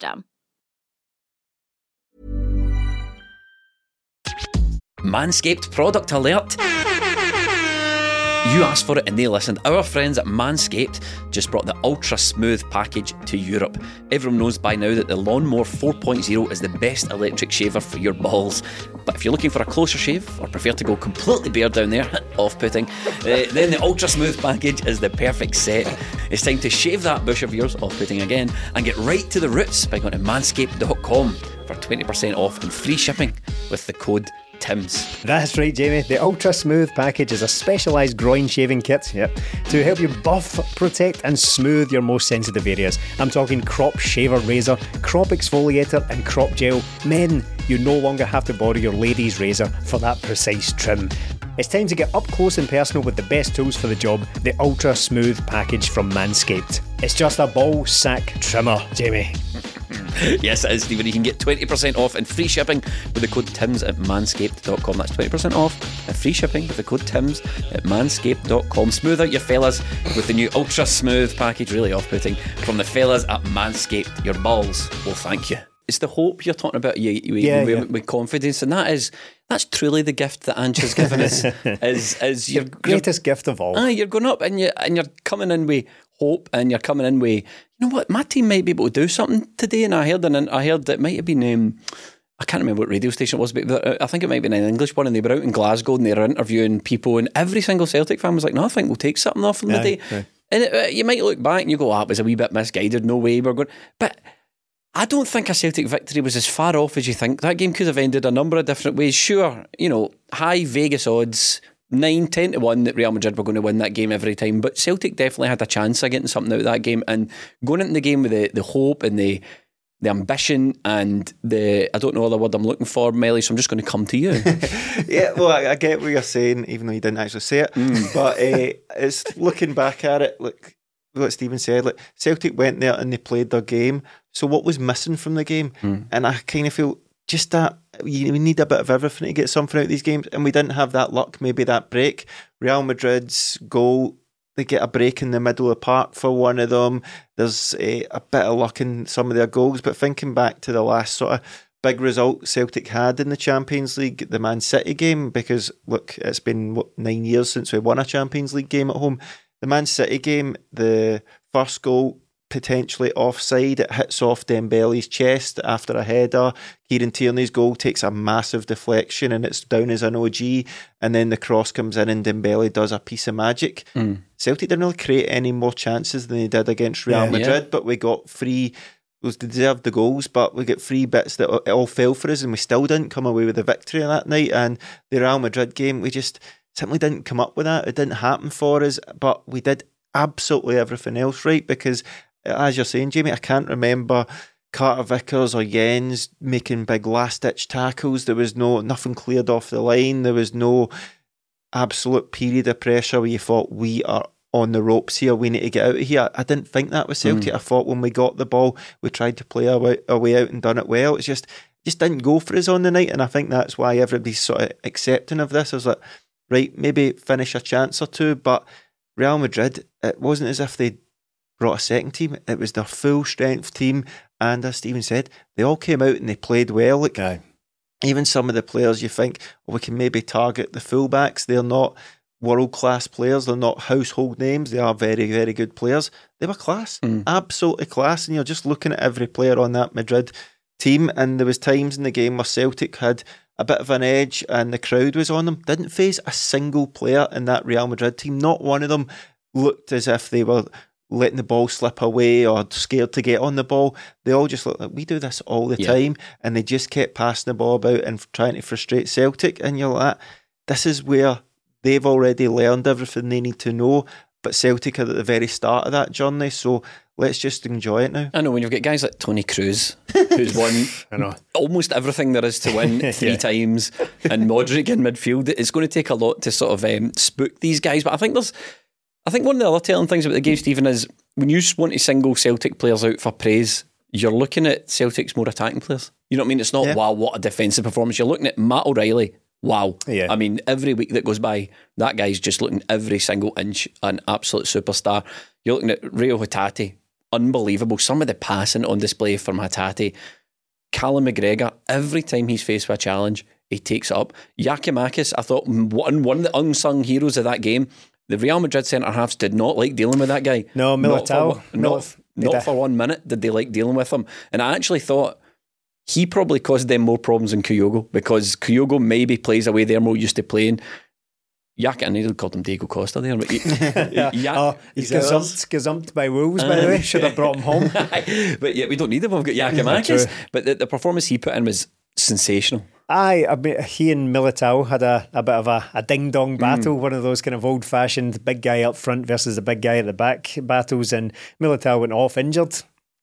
Manscaped product alert. You asked for it and they listened. Our friends at Manscaped just brought the Ultra Smooth package to Europe. Everyone knows by now that the Lawnmower 4.0 is the best electric shaver for your balls. But if you're looking for a closer shave or prefer to go completely bare down there, <laughs> off putting, uh, then the Ultra Smooth package is the perfect set. It's time to shave that bush of yours, off putting again, and get right to the roots by going to manscaped.com for 20% off and free shipping with the code Tim's. That's right, Jamie. The Ultra Smooth package is a specialised groin shaving kit, yep, to help you buff, protect, and smooth your most sensitive areas. I'm talking crop shaver razor, crop exfoliator, and crop gel. Men, you no longer have to borrow your lady's razor for that precise trim. It's time to get up close and personal with the best tools for the job, the Ultra Smooth package from Manscaped. It's just a ball sack trimmer, Jamie. <laughs> yes, it is, Stephen. You can get 20% off and free shipping with the code TIMS at manscaped.com. That's 20% off and free shipping with the code TIMS at manscaped.com. Smooth out your fellas with the new Ultra Smooth package, really off putting, from the fellas at Manscaped. Your balls will thank you. It's the hope you're talking about you, you, Yeah, with, yeah. with confidence, and that is that's truly the gift that Ange has given us. <laughs> is is your Greatest gift of all. Aye, you're going up and you and you're coming in with hope and you're coming in with you know what my team might be able to do something today and I heard and I heard that it might have been um, I can't remember what radio station it was but I think it might have been an English one and they were out in Glasgow and they were interviewing people and every single Celtic fan was like no I think we'll take something off them Aye, today and it, uh, you might look back and you go ah it was a wee bit misguided no way we're going but I don't think a Celtic victory was as far off as you think. That game could have ended a number of different ways. Sure, you know, high Vegas odds, 9, 10 to 1 that Real Madrid were going to win that game every time. But Celtic definitely had a chance of getting something out of that game. And going into the game with the, the hope and the the ambition and the, I don't know the word I'm looking for, Melly, so I'm just going to come to you. <laughs> <laughs> yeah, well, I, I get what you're saying, even though you didn't actually say it. But uh, it's looking back at it, like what Stephen said, like Celtic went there and they played their game. So what was missing from the game? And I kind of feel just that you, we need a bit of everything to get something out of these games, and we didn't have that luck. Maybe that break, Real Madrid's goal. They get a break in the middle of the park for one of them. There's a, a bit of luck in some of their goals, but thinking back to the last sort of big result Celtic had in the Champions League, the Man City game, because look, it's been what, nine years since we won a Champions League game at home. The Man City game, the first goal potentially offside, it hits off Dembele's chest after a header. Kieran Tierney's goal takes a massive deflection and it's down as an OG, and then the cross comes in and Dembele does a piece of magic. Mm. Celtic didn't really create any more chances than they did against Real Yeah. Madrid, but we got three was deserved the goals, but we get three bits that it all fell for us, and we still didn't come away with a victory that night. And the Real Madrid game, we just simply didn't come up with that. It didn't happen for us, but we did absolutely everything else right because, as you're saying, Jamie, I can't remember. Carter Vickers or Jenz making big last ditch tackles. There was no nothing cleared off the line. There was no absolute period of pressure where you thought we are on the ropes here. We need to get out of here. I didn't think that was hmm. Celtic. I thought when we got the ball, we tried to play our way, our way out and done it well. It's just just didn't go for us on the night, and I think that's why everybody's sort of accepting of this. I was like, right, maybe finish a chance or two, but Real Madrid, it wasn't as if they brought a second team. It was their full strength team, and as Stephen said, they all came out and they played well. Like Aye. even some of the players you think, oh, we can maybe target the fullbacks. They're not world class players. They're not household names. They are very, very good players. They were class, Mm. absolutely class. And you're just looking at every player on that Madrid team. And there was times in the game where Celtic had a bit of an edge and the crowd was on them. Didn't face a single player in that Real Madrid team. Not one of them looked as if they were letting the ball slip away or scared to get on the ball. They all just look like we do this all the Yeah. time, and they just kept passing the ball about and trying to frustrate Celtic. And you're like, this is where they've already learned everything they need to know. But Celtic are at the very start of that journey, so let's just enjoy it now. I know when you've got guys like Toni Kroos, <laughs> who's won I know. almost everything there is to win <laughs> three Yeah. times, and Modric in midfield, it's going to take a lot to sort of um, spook these guys. But I think there's, I think one of the other telling things about the game, Stephen, is when you want to single Celtic players out for praise, you're looking at Celtic's more attacking players. You know what I mean? It's not Yeah. wow, what a defensive performance. You're looking at Matt O'Reilly. Wow. Yeah. I mean, every week that goes by, that guy's just looking every single inch an absolute superstar. You're looking at Reo Hatate, unbelievable. Some of the passing on display from Hatate. Callum McGregor, every time he's faced with a challenge, he takes it up. Giakoumakis, I thought one, one of the unsung heroes of that game. The Real Madrid centre halves did not like dealing with that guy. No, Not for Militao. Not, not, for one minute did they like dealing with him. And I actually thought he probably caused them more problems than Kyogo because Kyogo maybe plays away they're more used to playing. Yak, I nearly called him Diego Costa there. But he, <laughs> Yak- oh, he's gazumped, gazumped by Wolves, by the way. <laughs> Should have brought him home. <laughs> but yeah, we don't need him. We've got. Giakoumakis. but the, the performance he put in was sensational. Aye, I mean, he and Militao had a, a bit of a, a ding dong mm. battle, one of those kind of old fashioned big guy up front versus the big guy at the back battles, and Militao went off injured.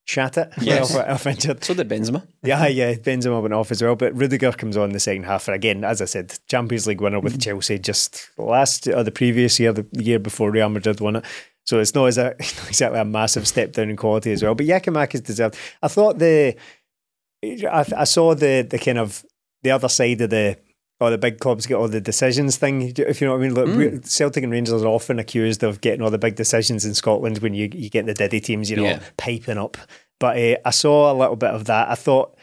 Shat it. <laughs> Yes. Went off injured. So did Benzema. Yeah, yeah, Benzema went off as well, but Rudiger comes on the second half. And again, as I said, Champions League winner with mm. Chelsea just last or the previous year, the year before Real Madrid won it. So it's not, as a, <laughs> not exactly a massive step down in quality as well. But Giakoumakis deserved. I thought the, I, I saw the the kind of the other side of the. Oh, the big clubs get all the decisions thing. If you know what I mean, Look, we- Celtic and Rangers are often accused of getting all the big decisions in Scotland when you you get the Diddy teams, you know, Yeah. piping up. But uh, I saw a little bit of that. I thought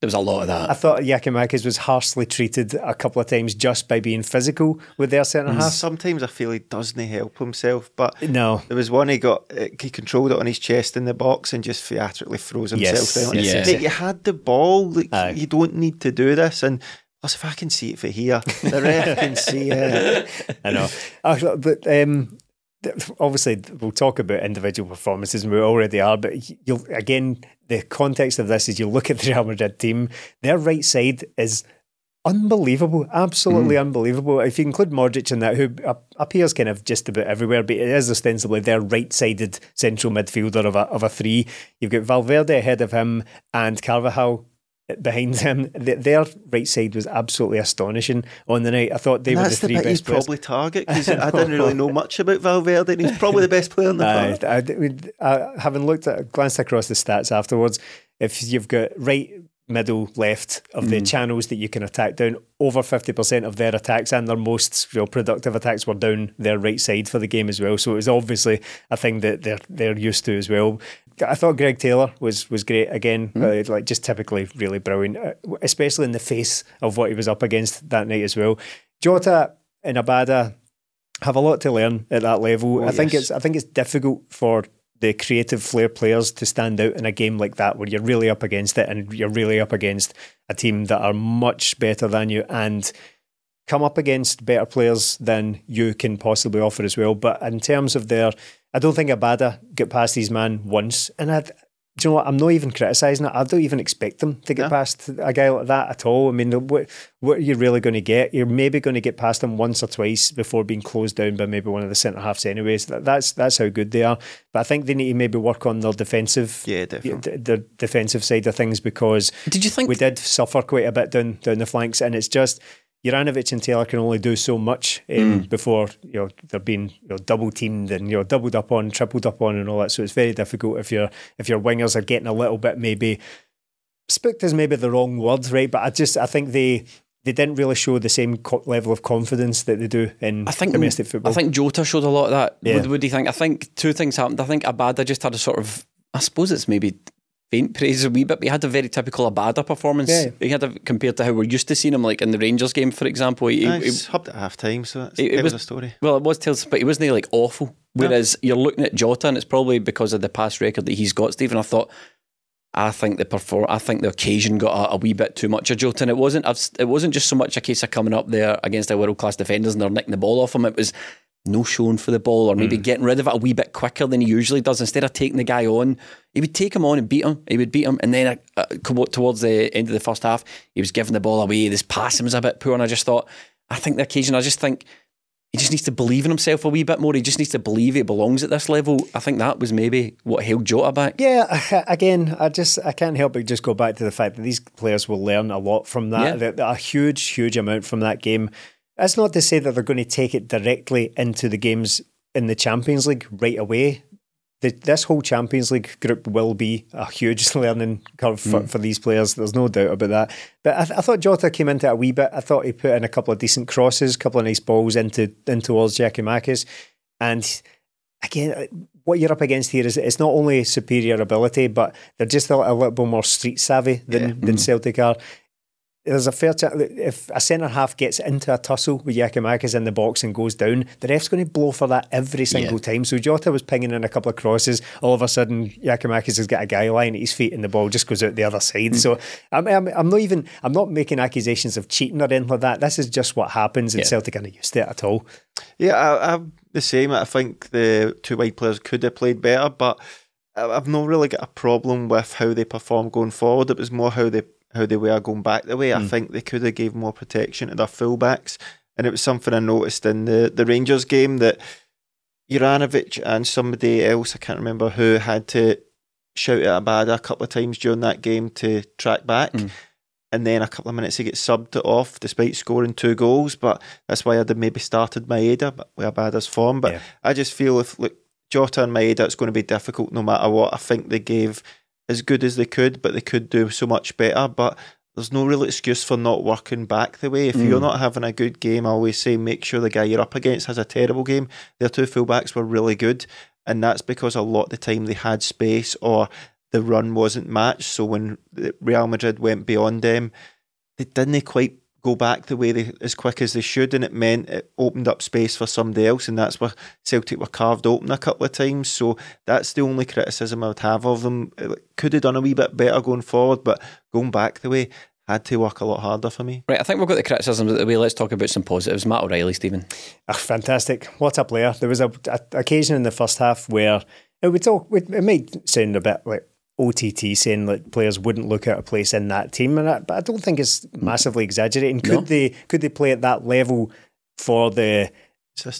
There was a lot of that. I thought Giakoumakis was harshly treated a couple of times just by being physical with their centre half. Sometimes I feel he doesn't help himself, but No. there was one he got, uh, he controlled it on his chest in the box and just theatrically froze himself Yes, down. yes, Mate, yes. You had the ball, like, Aye. you don't need to do this. And plus, if I can see it for here, the ref can see it. <laughs> I know. Uh, But um, th- <laughs> obviously, we'll talk about individual performances, and we already are. But you'll again, the context of this is you look at the Real Madrid team. Their right side is unbelievable, absolutely mm-hmm. unbelievable. If you include Modric in that, who appears kind of just about everywhere, but it is ostensibly their right-sided central midfielder of a of a three. You've got Valverde ahead of him and Carvajal. Behind him, Th- their right side was absolutely astonishing on the night. I thought they And were the the three bit he's best players. probably target because I <laughs> didn't really know much about Valverde and he's probably the best player in the park. I, we- uh, having looked at glanced across the stats afterwards, if you've got right, middle, left of Mm. the channels that you can attack down, over fifty percent of their attacks and their most know, productive attacks were down their right side for the game as well. So it was obviously a thing that they're they're used to as well. I thought Greg Taylor was was great again, uh, like just typically really brilliant, uh, especially in the face of what he was up against that night as well. Jota and Abada have a lot to learn at that level. Oh, I think yes. it's I think it's difficult for the creative flair players to stand out in a game like that where you're really up against it and you're really up against a team that are much better than you and come up against better players than you can possibly offer as well. But in terms of their I don't think Abada got past his man once. And I do you know what? I'm not even criticising it. I don't even expect them to get No. past a guy like that at all. I mean, what what are you really going to get? You're maybe going to get past them once or twice before being closed down by maybe one of the centre halves, anyways. That, that's that's how good they are. But I think they need to maybe work on their defensive, Yeah, definitely. the defensive side of things because Did you think we did suffer quite a bit down down the flanks, and it's just Juranovic and Taylor can only do so much um, before you know they're being you know double teamed and you know doubled up on, tripled up on, and all that. So it's very difficult if your if your wingers are getting a little bit maybe spooked is maybe the wrong word, right? But I just I think they. They didn't really show the same co- level of confidence that they do in I think domestic football. I think Jota showed a lot of that. Yeah. What, what do you think? I think two things happened. I think Abada just had a sort of. I suppose it's maybe faint praise a wee bit, but he had a very typical Abada performance. Yeah. He had a, compared to how we're used to seeing him, like in the Rangers game, for example. He, Nah, he- It's hubbed at half time, so that's, It- it it, was was- a story. well, it was tells, but he wasn't like awful. Whereas you're looking at Jota, and it's probably because of the past record that he's got. Stephen, I thought. I think the perform- I think the occasion got a, a wee bit too much of Jota, and it wasn't. It wasn't just so much a case of coming up there against our world class defenders and they're nicking the ball off him. It was no showing for the ball, or maybe getting rid of it a wee bit quicker than he usually does. Instead of taking the guy on, he would take him on and beat him. He would beat him, and then uh, uh, towards the end of the first half, he was giving the ball away. This passing was a bit poor, and I just thought, I think the occasion. I just think he just needs to believe in himself a wee bit more. He just needs to believe he belongs at this level. I think that was maybe what held Jota back. Yeah, again, I just I can't help but just go back to the fact that these players will learn a lot from that. Yeah. That- that A huge, huge amount from that game. That's not to say that they're going to take it directly into the games in the Champions League right away. The, this whole Champions League group will be a huge <laughs> learning curve for, for these players. There's no doubt about that. But I, th- I thought Jota came into it a wee bit. I thought he put in a couple of decent crosses, a couple of nice balls into in towards Giakoumakis. And again, uh, what you're up against here is it's not only superior ability, but they're just a, a little bit more street savvy than, than Celtic are. There's a fair chance if a centre half gets into a tussle with Giakoumakis in the box and goes down, the ref's going to blow for that every single time. So Jota was pinging in a couple of crosses. All of a sudden, Giakoumakis has got a guy lying at his feet, and the ball just goes out the other side. Mm. So I'm, I'm, I'm not even I'm not making accusations of cheating or anything like that. This is just what happens, and Yeah. Celtic are not used to it at all. Yeah, I, I'm the same. I think the two wide players could have played better, but I- I've not really got a problem with how they perform going forward. It was more how they how they were going back the way. I hmm. think they could have gave more protection to their fullbacks, and it was something I noticed in the the Rangers game that Juranovic and somebody else I can't remember who had to shout at Abada a couple of times during that game to track back. Hmm. And then a couple of minutes he gets subbed it off despite scoring two goals. But that's why I'd have maybe started Maeda but with Abada's form. But Yeah. I just feel if look Jota and Maeda, it's going to be difficult no matter what. I think they gave as good as they could, but they could do so much better. But there's no real excuse for not working back the way. If hmm. you're not having a good game, I always say make sure the guy you're up against has a terrible game. Their two fullbacks were really good, and that's because a lot of the time they had space or the run wasn't matched. So when Real Madrid went beyond them, they didn't quite go back the way they as quick as they should, and it meant it opened up space for somebody else, and that's where Celtic were carved open a couple of times. So that's the only criticism I would have of them. It Could have done a wee bit better going forward, but going back the way had to work a lot harder for me. Right, I think we've got the criticisms out of the way. Let's talk about some positives. Matt O'Reilly, Stephen. Ah, fantastic! What a player! There was a, a occasion in the first half where it would talk. It might sound a bit like OTT saying that players wouldn't look at a place in that team, and I, but I don't think it's massively exaggerating. Could No. they? Could they play at that level for the?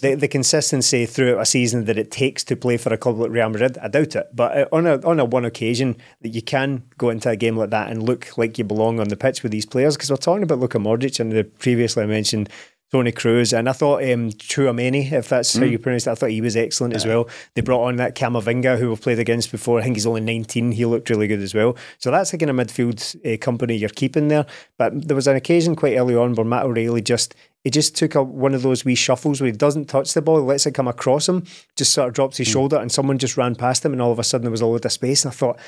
The, the consistency throughout a season that it takes to play for a club like Real Madrid, I doubt it. But uh, on a on a one occasion that you can go into a game like that and look like you belong on the pitch with these players, because we're talking about Luka Modric and the previously I mentioned Toni Kroos, and I thought um, Tchouameni, if that's how you pronounce it, I thought he was excellent as well. They brought on that Camavinga who we've played against before. I think he's only 19. He looked really good as well. So that's again kind of midfield uh, company you're keeping there. But there was an occasion quite early on where Matt O'Reilly just he just took a, one of those wee shuffles where he doesn't touch the ball, lets it come across him, just sort of drops his shoulder, and someone just ran past him, and all of a sudden there was a load of space. And I thought,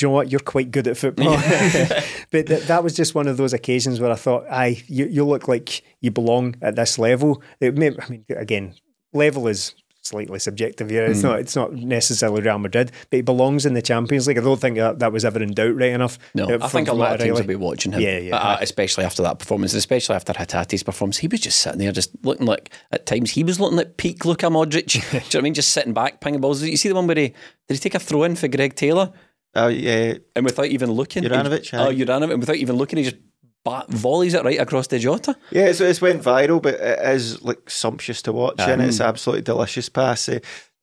you know what? You're quite good at football. <laughs> <laughs> but th- that was just one of those occasions where I thought, aye, you, you look like you belong at this level. It may, I mean, again, level is slightly subjective here. It's not it's not necessarily Real Madrid, but he belongs in the Champions League. I don't think that, that was ever in doubt right enough. No, uh, I think a lot of teams will be watching him. Yeah, yeah. Uh, especially after that performance, especially after Hatate's performance. He was just sitting there, just looking like, at times, he was looking like peak Luka Modric. <laughs> Do you know what I mean? Just sitting back, pinging balls. You see the one where he, did he take a throw in for Greg Taylor? Uh, yeah, And without even looking, Juranovic, Oh, aye. Juranovic. And without even looking, he just bat, volleys it right across the Jota. Yeah, it's, it's went viral, but it is like sumptuous to watch, and it's absolutely delicious pass. Eh,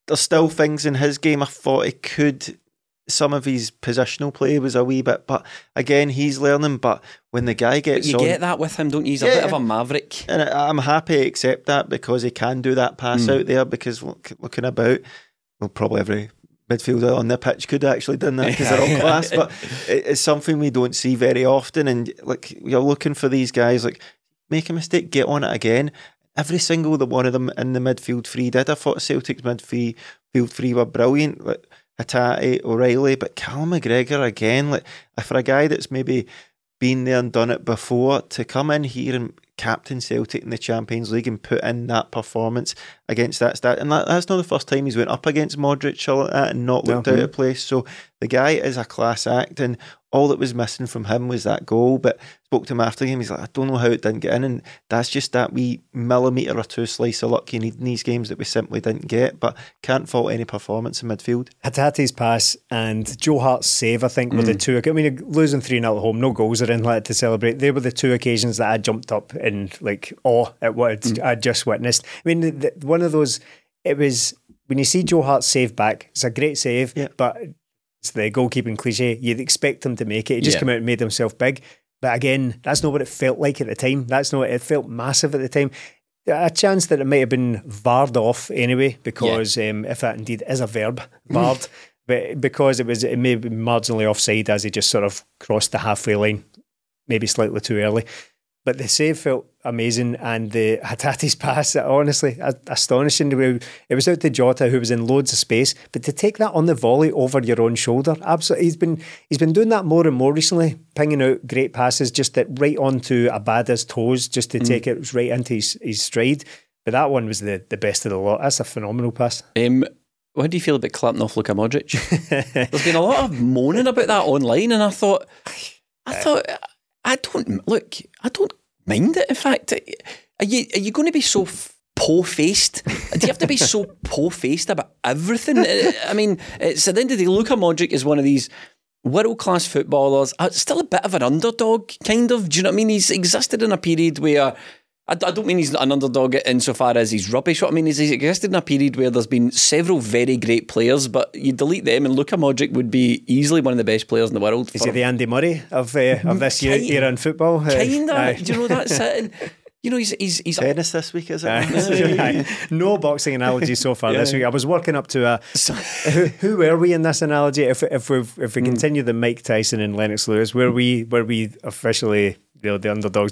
There's still things in his game I thought he could. Some of his positional play was a wee bit, but again, he's learning. But when the guy But gets you on, get that with him, don't you? He's a bit of a maverick. and I'm happy to accept that because he can do that pass Hmm. out there. Because look, looking about, well, probably every midfielder on the pitch could have actually done that because they're all class. But <laughs> it- it's something we don't see very often. And like you're looking for these guys, like make a mistake, get on it again. Every single one of them in the midfield three did. I thought Celtic's midfield three were brilliant. Like Hatate, O'Reilly, but Callum McGregor again, like for a guy that's maybe been there and done it before to come in here and captain Celtic in the Champions League and put in that performance against that stat. And that, that's not the first time he's went up against Modric like that and not looked no. out of place. So the guy is a class act and all that was missing from him was that goal. But spoke to him after the game. He's like, I don't know how it didn't get in, and that's just that wee millimetre or two slice of luck you need in these games that we simply didn't get. But can't fault any performance in midfield. Hatate's pass and Joe Hart's save, I think, were mm. the two. I mean, losing three 0 at home, no goals or like to celebrate. They were the two occasions that I jumped up in like awe at what mm. I'd just witnessed. I mean, the, the, one of those. It was when you see Joe Hart save back. It's a great save, yeah. but it's the goalkeeping cliche. You'd expect him to make it. He just yeah. came out and made himself big. But again, that's not what it felt like at the time. That's not it felt massive at the time. A chance that it might have been varred off anyway, because yeah. um, if that indeed is a verb, varred, <laughs> but because it was it may be marginally offside as he just sort of crossed the halfway line, maybe slightly too early. But the save felt amazing, and the Hatate's <laughs> pass, honestly, astonishing. The way It was out to Jota, who was in loads of space, but to take that on the volley over your own shoulder, absolutely. He's been he's been doing that more and more recently, pinging out great passes, just that right onto Abada's toes, just to mm. take it right into his, his stride. But that one was the, the best of the lot. That's a phenomenal pass. Um, what do you feel about clapping off Luka Modric? <laughs> There's been a lot of moaning about that online, and I thought, I thought I don't look. I don't mind it. In fact, are you are you going to be so po faced? Do you have to be so <laughs> po faced about everything? I mean, it's at the end of the day, Luka Modric is one of these world class footballers. Uh, still a bit of an underdog, kind of. Do you know what I mean? He's existed in a period where I, I don't mean he's an underdog insofar as he's rubbish. What I mean is he's existed in a period where there's been several very great players, but you delete them, and Luka Modric would be easily one of the best players in the world. Is he the Andy Murray of uh, of this kind, era in football? Kinda. Uh, do you know that's it? you know, he's he's he's tennis this week, is it? <laughs> <laughs> no boxing analogy so far yeah. this week. I was working up to a who, who were we in this analogy? If if we if we hmm. continue the Mike Tyson and Lennox Lewis, were we were we officially the underdogs.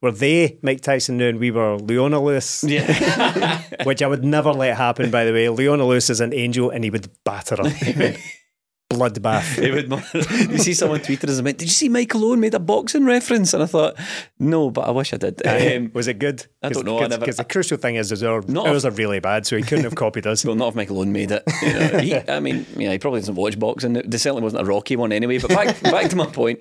Were they Mike Tyson and we were Leona Lewis? Yeah. <laughs> Which I would never let happen, by the way. Leona Lewis is an angel and he would batter her. <laughs> bloodbath. <laughs> it would. <laughs> you see someone tweeted us about, did you see Michael Owen made a boxing reference? And I thought, no, but I wish I did. Um, was it good? I don't know. Because the crucial thing is, is our, not ours are really bad, so he couldn't have copied us. <laughs> well, not if Michael Owen made it. You know, he, I mean, yeah, he probably doesn't watch boxing. There certainly wasn't a Rocky one anyway. But back, back to my point.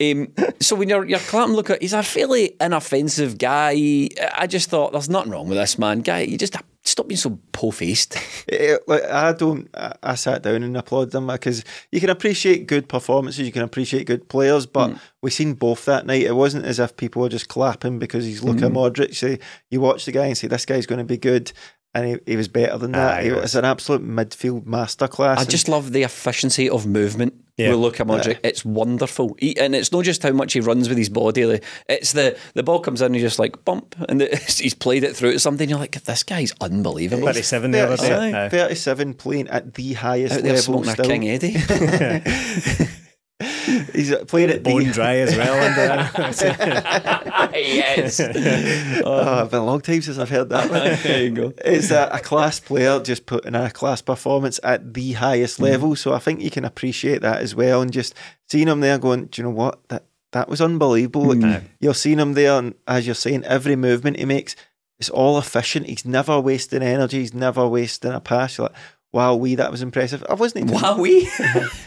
Um, so when you're, you're clapping, look at, he's a fairly inoffensive guy. I just thought, there's nothing wrong with this man. Guy, you just stop being so po faced. <laughs> Eh, like, I don't. I, sat down and applauded them because you can appreciate good performances, you can appreciate good players, but mm. we seen both that night. It wasn't as if people were just clapping because he's Luka mm. Modric. So you watch the guy and say this guy's going to be good. And he, he was better than that. he was. was an absolute midfield masterclass. I just love the efficiency of movement yeah. with Luka Modric. Yeah. It's wonderful, he, and it's not just how much he runs with his body. It's the the ball comes in, and he's just like bump, and the, <laughs> he's played it through to something. You're like, this guy's unbelievable. Thirty-seven the other day. Thirty-seven playing at the highest Out there level. Still. King Eddie. <laughs> <laughs> He's playing it bone dry as well. <laughs> yes. <laughs> Oh, it's been a long time since I've heard that. One. <laughs> there you go. It's a, a, class player just putting a class performance at the highest mm. level. So I think you can appreciate that as well. And just seeing him there, going, do you know what that that was unbelievable. Mm. You're seeing him there, and as you're saying, every movement he makes. It's all efficient. He's never wasting energy. He's never wasting a pass. You're like, Wow, we that was impressive. I wasn't. Wow, we. <laughs>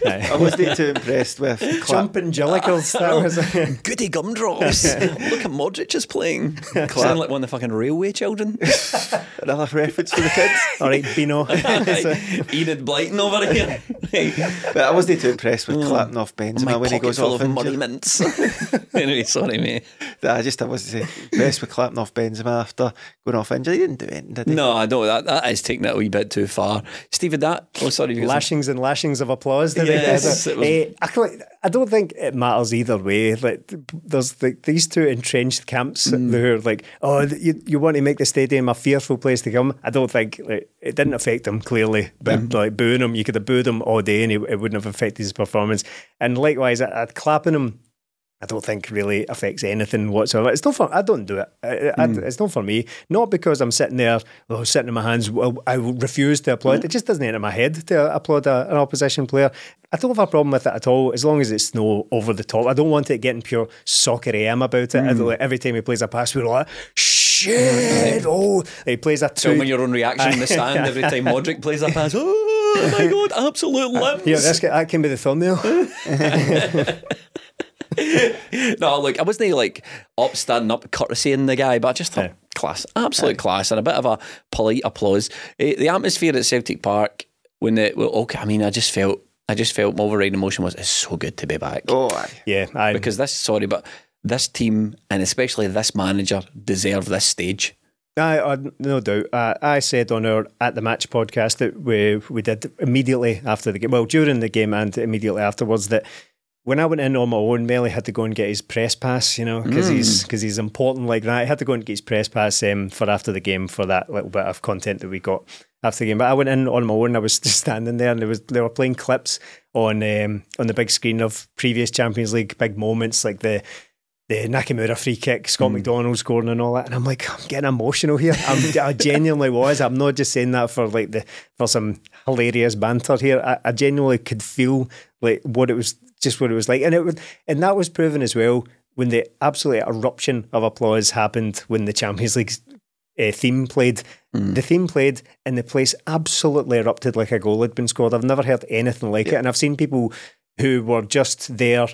I wasn't too impressed with <laughs> jumping jellicles. That was <laughs> goody gumdrops. Look at Modric is playing. Sound like one of the fucking railway children. Another reference for the kids. All right, Bino. Enid Blyton over here. but I wasn't too impressed with mm. clapping off Benzema oh, when he goes off. Of money mints. anyway, sorry, mate. I just I wasn't impressed with clapping off Benzema after going off injury. He didn't do anything, did he? No, I don't. That that is taking it a wee bit too far. Stephen, that oh sorry, lashings and lashings of applause. Yes, uh, I, I don't think it matters either way. Like there's like these two entrenched camps mm. who are like, oh, you, you want to make the stadium a fearful place to come. I don't think like, it didn't affect him clearly, but mm. like booing him, you could have booed him all day and it, it wouldn't have affected his performance. And likewise, at, at clapping him I don't think really affects anything whatsoever. It's not for I don't do it. I, I, mm. it's not for me. Not because I'm sitting there, well, sitting in my hands. Well, I refuse to applaud. Mm. It just doesn't enter my head to applaud a, an opposition player. I don't have a problem with it at all, as long as it's no over the top. I don't want it getting pure soccer am about it. I don't mm. like every time he plays a pass, we're like, shit! Oh, he plays a two. Film your own reaction in the <laughs> stand every time Modric plays a pass. Oh my god, absolute <laughs> limbs. Yeah, that's, that can be the thumbnail. <laughs> <laughs> no, look, I wasn't like up standing up courtesying the guy, but I just thought Yeah. class, absolute class, and a bit of a polite applause. Eh, the atmosphere at Celtic Park when the well, okay, I mean, I just felt, I just felt my overriding emotion was it's so good to be back Oh, aye. yeah, I, because this, sorry, but this team and especially this manager deserve this stage. I, I no doubt. Uh, I said on our at the match podcast that we we did immediately after the game, well during the game and immediately afterwards that when I went in on my own, Melly had to go and get his press pass, you know, because he's because he's important like that. He had to go and get his press pass um, for after the game for that little bit of content that we got after the game. But I went in on my own. I was <laughs> just standing there, and there was they were playing clips on um, on the big screen of previous Champions League big moments, like the the Nakamura free kick, Scott McDonald scoring and all that. And I'm like, I'm getting emotional here. I'm, <laughs> I genuinely was. I'm not just saying that for like the for some hilarious banter here. I, I genuinely could feel like what it was, just what it was like, and it and that was proven as well when the absolute eruption of applause happened when the Champions League uh, theme played. The theme played, and the place absolutely erupted like a goal had been scored. I've never heard anything like it, and I've seen people who were just there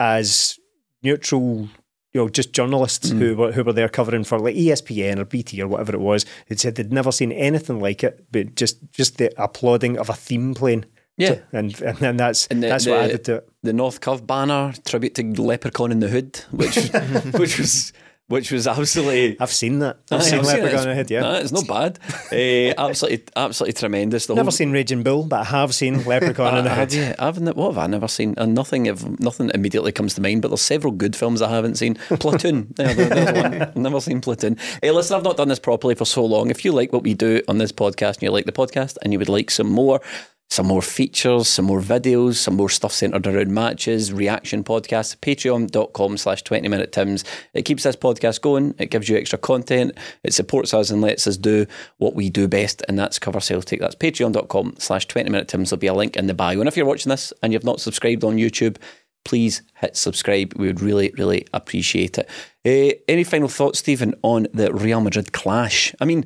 as neutral, you know, just journalists Mm. who were who were there covering for like ESPN or BT or whatever it was. Who said they'd never seen anything like it, but just just the applauding of a theme playing. Yeah. and and, and that's And the- that's what the- added to it. the North Curve banner tribute to Leprechaun in the Hood, which <laughs> which was which was absolutely. I've seen that. I've Aye, seen I've. Leprechaun It's- in the Head. Yeah, Nah, it's not bad. Eh, absolutely, absolutely tremendous. The never whole- seen Raging Bull, but I have seen Leprechaun in the <laughs> Hood. Head. you? I've what have I never seen? And nothing, if nothing immediately comes to mind. But there's several good films I haven't seen. Platoon, <laughs> there, there-. Never seen Platoon. Hey, listen, I've not done this properly for so long. If you like what we do on this podcast, and you like the podcast, and you would like some more. Some more features, some more videos, some more stuff centered around matches, reaction podcasts, patreon.com slash 20 minute Tims. It keeps this podcast going. It gives you extra content. It supports us and lets us do what we do best, and that's cover Celtic. That's patreon.com slash 20 minute Tims. There'll be a link in the bio. And if you're watching this and you've not subscribed on YouTube, please hit subscribe. We would really, really appreciate it. Uh, any final thoughts, Stephen, on the Real Madrid clash? I mean,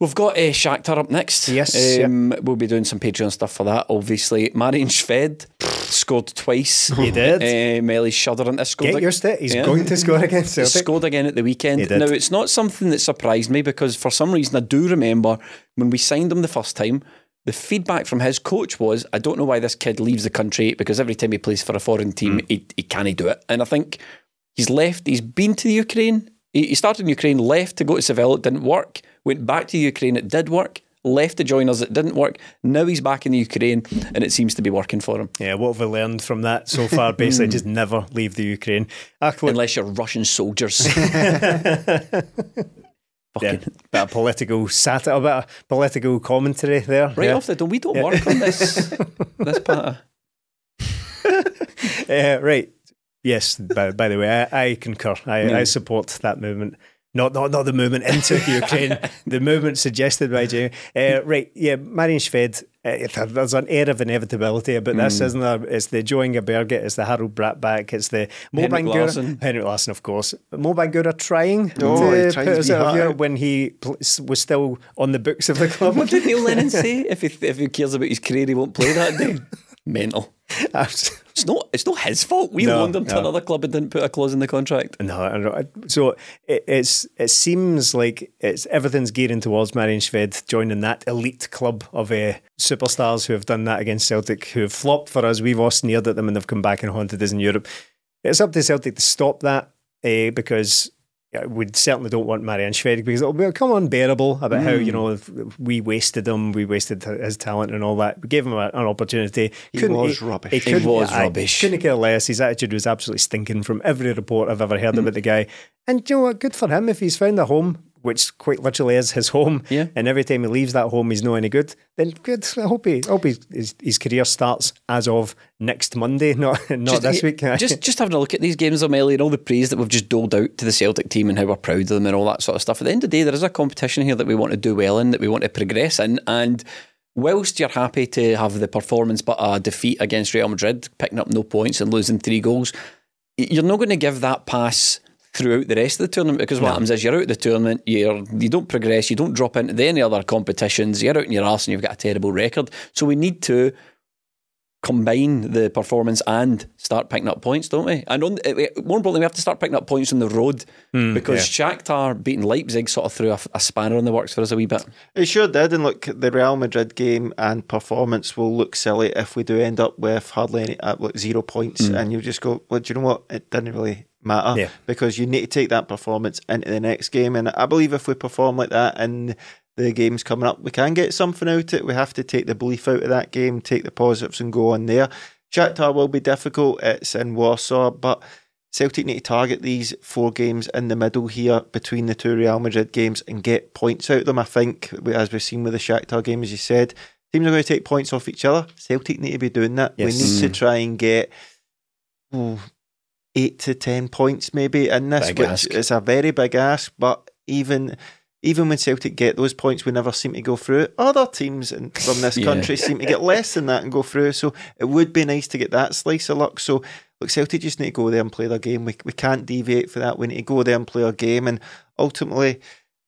We've got uh, Shakhtar up next. Yes, Um, We'll be doing some Patreon stuff for that, obviously. Marian Shved <laughs> scored twice. He did. Uh, Melly's shuddering. This scored Get ag- used to. He's Yeah. going to score against He Celtic. scored again at the weekend. He did. Now, it's not something that surprised me because for some reason I do remember when we signed him the first time, the feedback from his coach was, I don't know why this kid leaves the country because every time he plays for a foreign team, Hmm. he, he can't do it. And I think he's left, he's been to the Ukraine. He, he started in Ukraine, left to go to Seville, it didn't work. Went back to Ukraine, it did work. Left to join us, it didn't work. Now he's back in the Ukraine and it seems to be working for him. Yeah, what have we learned from that so far? Basically, just never leave the Ukraine. Unless you're Russian soldiers. <laughs> <laughs> yeah, Fucking bit of political satire, a bit of political commentary there. Right yeah. off the door, we don't work on this <laughs> this part. Uh, right. Yes. By, by the way, I, I concur. I, I support that movement. Not, not, not the movement into <laughs> Ukraine. the movement suggested by Jamie. Uh, right. Yeah. Marian Shved. Uh, there's an air of inevitability about this, isn't there? It's the Jo Inge Berget, it's the Harald Brattbakk, it's the Mo Henrik Bangura. Henrik Larsson, of course. Mo Bangura trying Oh, to put us out of. Europe when he pl- was still on the books of the club. <laughs> What did Neil Lennon <laughs> say? If he if he cares about his career, he won't play that day. Mental. <laughs> It's not. It's not his fault. We No, loaned him to no. another club and didn't put a clause in the contract. No, I don't know. So it, it's it seems like it's everything's gearing towards Marian Shved joining that elite club of uh, superstars who have done that against Celtic, who have flopped for us. We've all sneered at them and they've come back and haunted us in Europe. It's up to Celtic to stop that uh, because yeah, we certainly don't want Marian Shved because oh, it'll become unbearable about how you mm. know we wasted him, we wasted his talent and all that. We gave him a, an opportunity. He was rubbish. He couldn't- was aye, rubbish. Couldn't care less. His attitude was absolutely stinking from every report I've ever heard about mm. the guy. And you know what? Good for him. If he's found a home, which quite literally is his home, Yeah. and every time he leaves that home, he's not any good, then good. I hope he, I hope he, his, his career starts as of next Monday, not <laughs> not Just- this week. <laughs> Just just having a look at these games, O'Malley, and all the praise that we've just doled out to the Celtic team and how we're proud of them and all that sort of stuff. At the end of the day, there is a competition here that we want to do well in, that we want to progress in, and whilst you're happy to have the performance but a defeat against Real Madrid, picking up no points and losing three goals, you're not going to give that pass throughout the rest of the tournament because what happens is you're out of the tournament, you're you don't progress, you don't drop into any other competitions, you're out in your arse and you've got a terrible record. So we need to combine the performance and start picking up points, don't we? And on, eh, eh, more importantly, we have to start picking up points on the road because Shakhtar beating Leipzig sort of threw a, a spanner in the works for us a wee bit. It sure did, and look, the Real Madrid game and performance will look silly if we do end up with hardly any, uh, like zero points, and you just go, well, do you know what? It didn't really matter Yeah. because you need to take that performance into the next game, and I believe if we perform like that in the games coming up, we can get something out of it. We have to take the belief out of that game, take the positives, and go on there. Shakhtar will be difficult. It's in Warsaw, but Celtic need to target these four games in the middle here between the two Real Madrid games and get points out of them. I think, as we've seen with the Shakhtar game, as you said, teams are going to take points off each other. Celtic need to be doing that. Yes. We need to mm. try and get oh, eight to ten points maybe in this, Big which ask. is a very big ask. But even even when Celtic get those points, we never seem to go through. Other teams in, from this <laughs> Yeah. country seem to get less than that and go through. So it would be nice to get that slice of luck. So look, Celtic just need to go there and play their game. We, we can't deviate for that. We need to go there and play our game. And ultimately,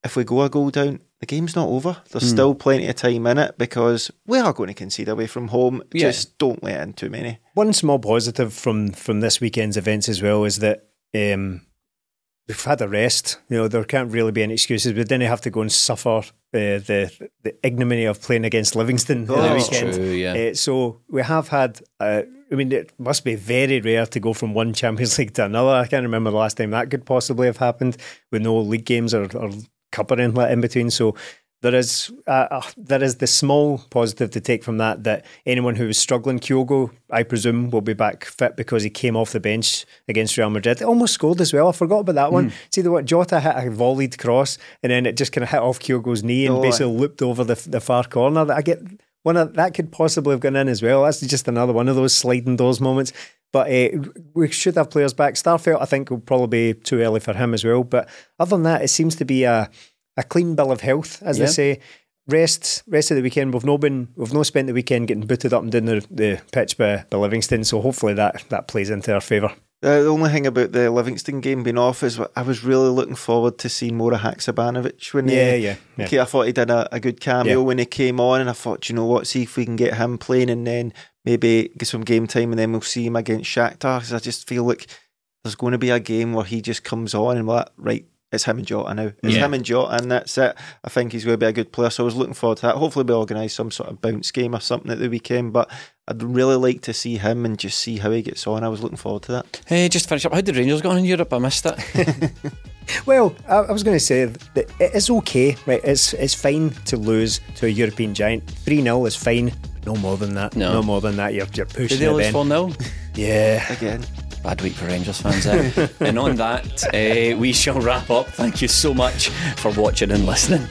if we go a goal down, the game's not over. There's Hmm. still plenty of time in it because we are going to concede away from home. Yeah. Just don't let in too many. One small positive from from this weekend's events as well is that um, we've had a rest. You know, there can't really be any excuses. We didn't have to go and suffer uh, the the ignominy of playing against Livingston Oh, on the that's weekend. true, yeah. Uh, so we have had. Uh, I mean, it must be very rare to go from one <laughs> Champions League to another. I can't remember the last time that could possibly have happened with no league games or, or cup or in between. So there is uh, uh, there is the small positive to take from that that anyone who was struggling, Kyogo, I presume, will be back fit because he came off the bench against Real Madrid. Almost scored as well. I forgot about that one. See the what Jota hit a volleyed cross and then it just kind of hit off Kyogo's knee and Oh, basically looped over the the far corner. I get one of that could possibly have gone in as well. That's just another one of those sliding doors moments. But uh, we should have players back. Starfelt, I think, will probably be too early for him as well. But other than that, it seems to be a a clean bill of health, as Yeah. they say. Rest, rest of the weekend. We've no been, we've no spent the weekend getting booted up and down the, the pitch by, by Livingston. So hopefully that that plays into our favour. Uh, the only thing about the Livingston game being off is I was really looking forward to seeing more of Haksabanovic when Yeah, he, yeah, yeah. I thought he did a, a good cameo Yeah. when he came on, and I thought, you know what, see if we can get him playing, and then maybe get some game time, and then we'll see him against Shakhtar. Because I just feel like there's going to be a game where he just comes on and we're like, right, it's him and Jota now. It's Yeah. him and Jota, and that's it. I think he's going to be a good player. So I was looking forward to that. Hopefully, we organise some sort of bounce game or something at the weekend. But I'd really like to see him and just see how he gets on. I was looking forward to that. Hey, just finish up. How did Rangers go on in Europe? I missed it. <laughs> Well, I, I was going to say that it is okay, right? It's it's fine to lose to a European giant. 3 0 is fine. No more than that. No. no more than that. You're, you're Did pushing they it lose then. 4 0? Yeah. Again. Bad week for Rangers fans. Eh? <laughs> and on that, uh, we shall wrap up. Thank you so much for watching and listening.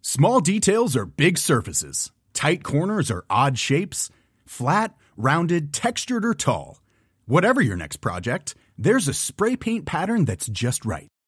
Small details are big surfaces. Tight corners are odd shapes. Flat, rounded, textured, or tall. Whatever your next project, there's a spray paint pattern that's just right.